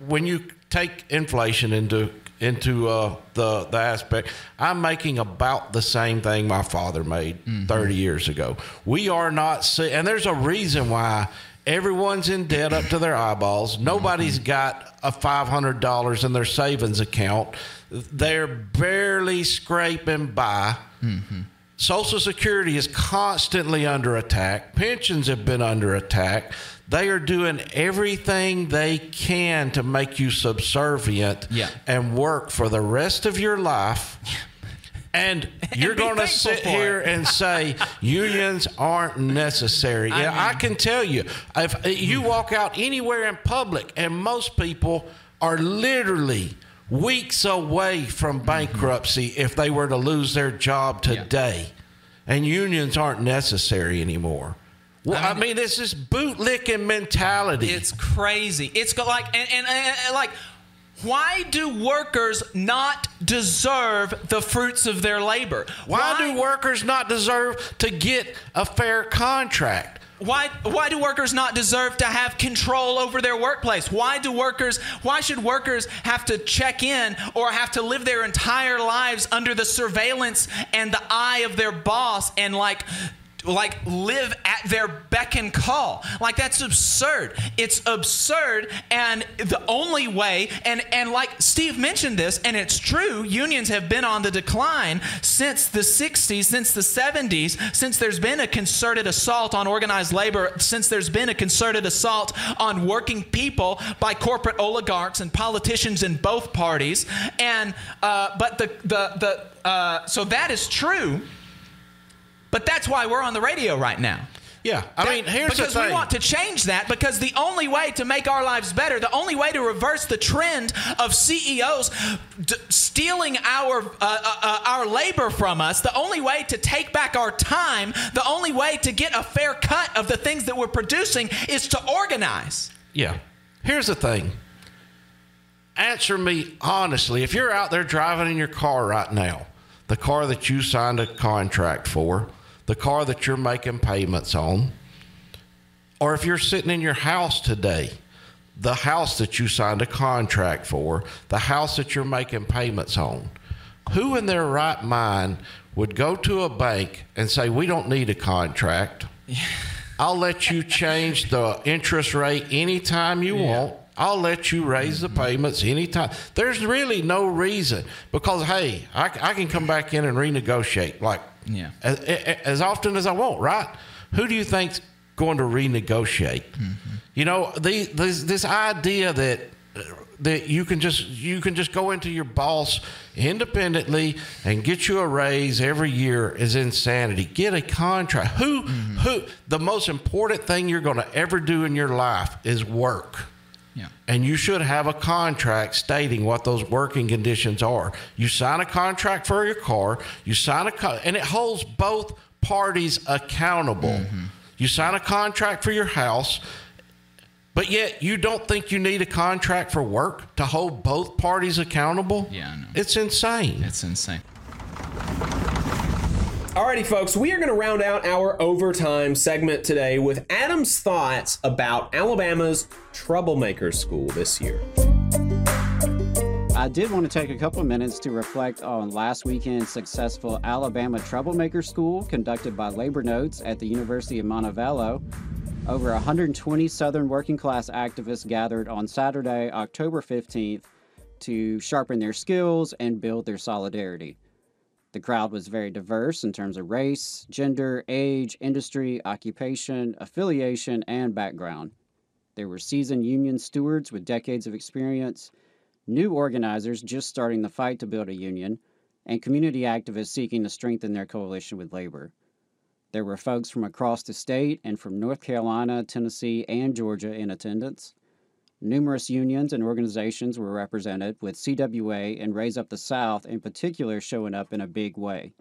when you take inflation into into uh, the the aspect. I'm making about the same thing my father made Mm-hmm. 30 years ago. We are not, see, and there's a reason why. Everyone's in debt up to their eyeballs. Nobody's got a $500 in their savings account. They're barely scraping by. Mm-hmm. Social Security is constantly under attack. Pensions have been under attack. They are doing everything they can to make you subservient Yeah. and work for the rest of your life. [laughs] And you're going to sit here it. and say [laughs] unions aren't necessary. I yeah, I mean- can tell you, if uh, you mm-hmm. walk out anywhere in public, and most people are literally weeks away from mm-hmm. bankruptcy if they were to lose their job today, and unions aren't necessary anymore. Well, I mean, it's this bootlicking mentality. It's crazy. It's like and, and- and, like why do workers not deserve the fruits of their labor? Why, do workers not deserve to get a fair contract? Why why do workers not deserve to have control over their workplace? Why do workers why should workers have to check in or have to live their entire lives under the surveillance and the eye of their boss and like like live at their beck and call. Like that's absurd. It's absurd and the only way and and like steve mentioned this and it's true unions have been on the decline since the 60s since the 70s since there's been a concerted assault on organized labor since there's been a concerted assault on working people by corporate oligarchs and politicians in both parties. And uh, but the the the uh, so that is true but that's why we're on the radio right now. Yeah, I mean, here's the because we want to change that because the only way to make our lives better, the only way to reverse the trend of CEOs d- stealing our uh, uh, uh, our labor from us, the only way to take back our time, the only way to get a fair cut of the things that we're producing is to organize. Yeah. Here's the thing. Answer me honestly. If you're out there driving in your car right now, the car that you signed a contract for, the car that you're making payments on, or if you're sitting in your house today, the house that you signed a contract for, the house that you're making payments on, who in their right mind would go to a bank and say, We don't need a contract? [laughs] I'll let you change the interest rate anytime you want. I'll let you raise the mm-hmm. payments anytime. There's really no reason because hey, I, I can come back in and renegotiate like Yeah. as, as often as I want, right? Who do you think's going to renegotiate? Mm-hmm. You know, the, this this idea that uh, that you can just you can just go into your boss independently and get you a raise every year is insanity. Get a contract. Who mm-hmm. who the most important thing you're going to ever do in your life is work. Yeah. And you should have a contract stating what those working conditions are. You sign a contract for your car, you sign a co- and it holds both parties accountable. Mm-hmm. You sign a contract for your house, but yet you don't think you need a contract for work to hold both parties accountable? Yeah, I know. It's insane. It's insane. Alrighty, folks, we are going to round out our overtime segment today with Adam's thoughts about Alabama's troublemaker school this year. I did want to take a couple of minutes to reflect on last weekend's successful Alabama Troublemaker School conducted by Labor Notes at the University of Montevallo. Over 120 Southern working class activists gathered on Saturday, October 15th, to sharpen their skills and build their solidarity. The crowd was very diverse in terms of race, gender, age, industry, occupation, affiliation, and background. There were seasoned union stewards with decades of experience, new organizers just starting the fight to build a union, and community activists seeking to strengthen their coalition with labor. There were folks from across the state and from North Carolina, Tennessee, and Georgia in attendance. Numerous unions and organizations were represented, with CWA and Raise Up the South in particular showing up in a big way.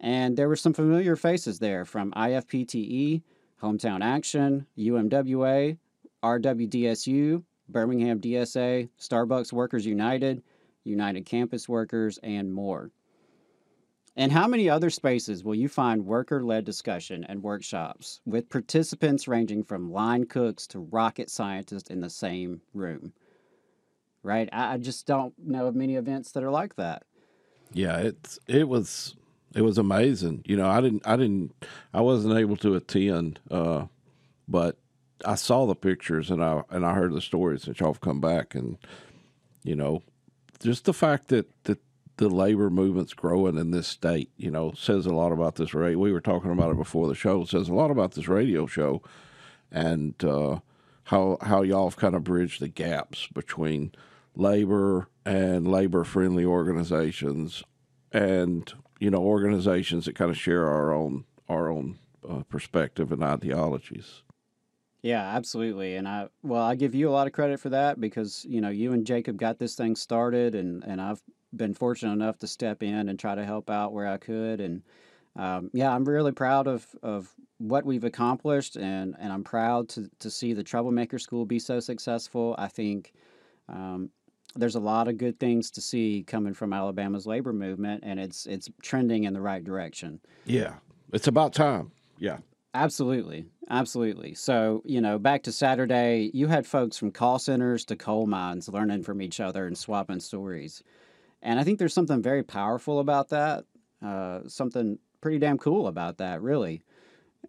And there were some familiar faces there from IFPTE, Hometown Action, UMWA, RWDSU, Birmingham DSA, Starbucks Workers United, United Campus Workers, and more. And how many other spaces will you find worker led discussion and workshops with participants ranging from line cooks to rocket scientists in the same room? Right? I just don't know of many events that are like that. Yeah, it's it was it was amazing. You know, I didn't I didn't I wasn't able to attend, uh, but I saw the pictures and I and I heard the stories that y'all have come back and you know, just the fact that that the labor movement's growing in this state, you know, says a lot about this radio. We were talking about it before the show. Says a lot about this radio show and uh, how how y'all have kind of bridged the gaps between labor and labor friendly organizations and you know organizations that kind of share our own our own uh, perspective and ideologies. Yeah, absolutely. And I well, I give you a lot of credit for that because, you know, you and Jacob got this thing started and and I've been fortunate enough to step in and try to help out where I could and um, yeah, I'm really proud of, of what we've accomplished and, and I'm proud to, to see the Troublemaker School be so successful. I think um, there's a lot of good things to see coming from Alabama's labor movement and it's it's trending in the right direction. Yeah, it's about time. Yeah. Absolutely. Absolutely. So, you know, back to Saturday, you had folks from call centers to coal mines learning from each other and swapping stories. And I think there's something very powerful about that, uh, something pretty damn cool about that, really.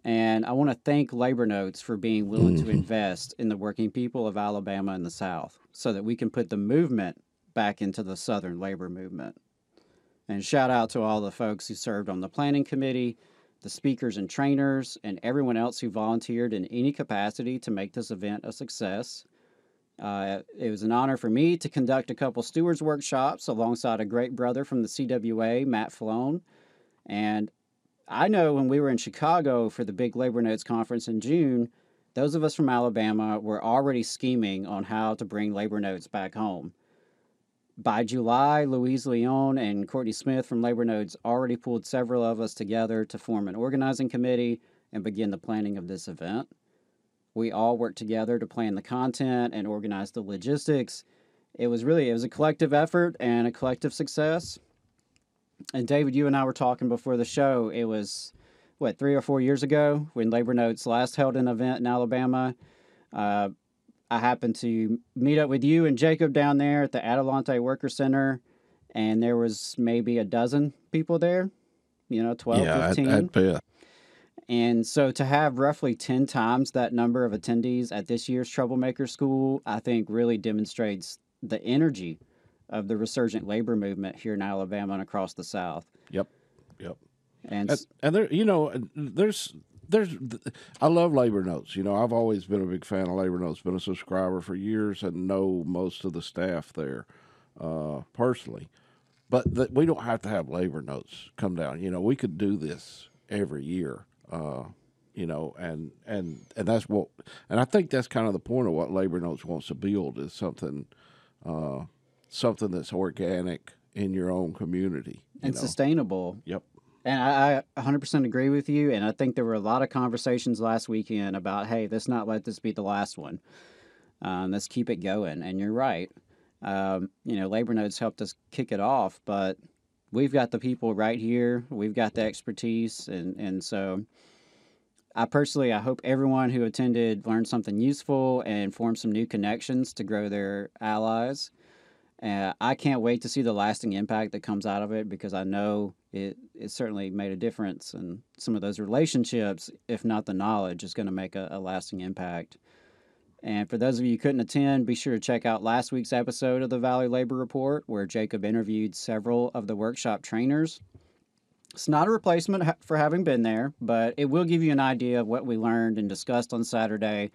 And I want to thank Labor Notes for being willing to invest in the working people of Alabama and the South so that we can put the movement back into the Southern labor movement. And shout out to all the folks who served on the planning committee, the speakers and trainers, and everyone else who volunteered in any capacity to make this event a success. Uh, it was an honor for me to conduct a couple stewards workshops alongside a great brother from the CWA, Matt Flown. And I know when we were in Chicago for the big Labor Notes conference in June, those of us from Alabama were already scheming on how to bring Labor Notes back home. By July, Luis Leon and Courtney Smith from Labor Notes already pulled several of us together to form an organizing committee and begin the planning of this event. We all worked together to plan the content and organize the logistics. It was really it was a collective effort and a collective success. And David, you and I were talking before the show. It was what three or four years ago when Labor Notes last held an event in Alabama. Uh, I happened to meet up with you and Jacob down there at the Adelante Worker Center, and there was maybe a dozen people there. You know, 12, yeah, 15. I'd, I'd. And so to have roughly 10 times that number of attendees at this year's Troublemaker School, I think really demonstrates the energy of the resurgent labor movement here in Alabama and across the South. Yep. Yep. And, and, and there, you know, there's, there's, I love Labor Notes. You know, I've always been a big fan of Labor Notes, been a subscriber for years and know most of the staff there uh, personally. But that we don't have to have Labor Notes come down. You know, we could do this every year. Uh, you know, and and and that's what, and I think that's kind of the point of what Labor Notes wants to build is something, uh, something that's organic in your own community you and know? sustainable. Yep. And I, I 100% agree with you. And I think there were a lot of conversations last weekend about, hey, let's not let this be the last one. Um, let's keep it going. And you're right. Um, you know, Labor Notes helped us kick it off, but we've got the people right here. We've got the expertise. And, and so I personally, I hope everyone who attended learned something useful and formed some new connections to grow their allies. Uh, I can't wait to see the lasting impact that comes out of it because I know it, it certainly made a difference. And some of those relationships, if not the knowledge, is going to make a, a lasting impact. And for those of you who couldn't attend, be sure to check out last week's episode of the Valley Labor Report, where Jacob interviewed several of the workshop trainers It's not a replacement for having been there, but it will give you an idea of what we learned and discussed on Saturday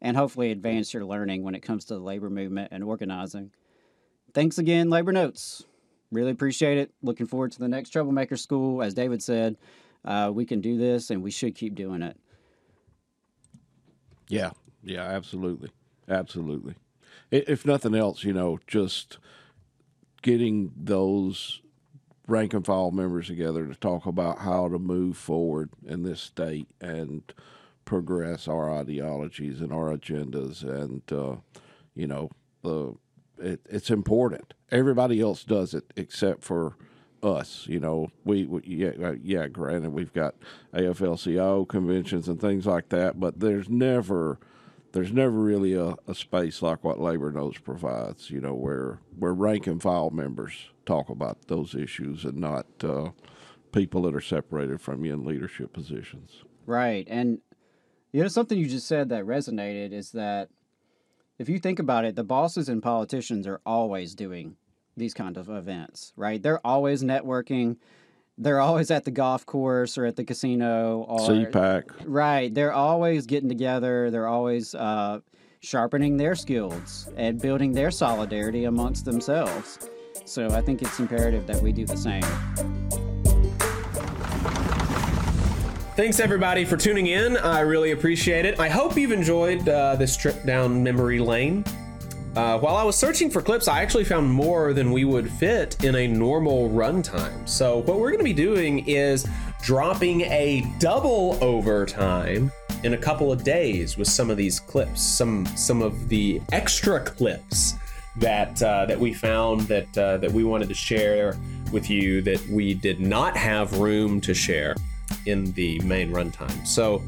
and hopefully advance your learning when it comes to the labor movement and organizing. Thanks again, Labor Notes. Really appreciate it. Looking forward to the next Troublemaker School. As David said, uh, we can do this and we should keep doing it. Yeah, yeah, absolutely, absolutely. If nothing else, you know, just getting those rank and file members together to talk about how to move forward in this state and progress our ideologies and our agendas, and uh, you know, the it, it's important. Everybody else does it except for us. You know, we, we yeah uh, yeah. Granted, we've got AFL-CIO conventions and things like that, but there's never there's never really a, a space like what Labor Notes provides. You know, where where rank and file members talk about those issues and not uh, people that are separated from you in leadership positions. Right. And you know something you just said that resonated is that if you think about it, the bosses and politicians are always doing these kind of events, right? They're always networking. They're always at the golf course or at the casino or CPAC. Right. They're always getting together. They're always uh, sharpening their skills and building their solidarity amongst themselves. So I think it's imperative that we do the same. Thanks everybody for tuning in. I really appreciate it. I hope you've enjoyed uh, this trip down memory lane. Uh, while I was searching for clips, I actually found more than we would fit in a normal runtime. So what we're going to be doing is dropping a double overtime in a couple of days with some of these clips, some some of the extra clips that uh, that we found that uh, that we wanted to share with you that we did not have room to share in the main runtime. So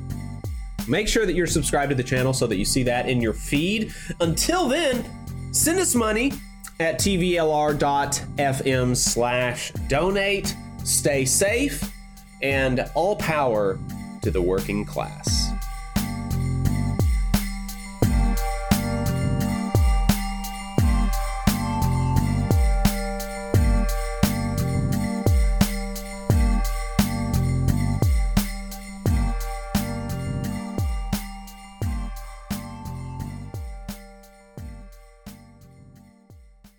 make sure that you're subscribed to the channel so that you see that in your feed. Until then, send us money at tvlr.fm slash donate. Stay safe and all power to the working class.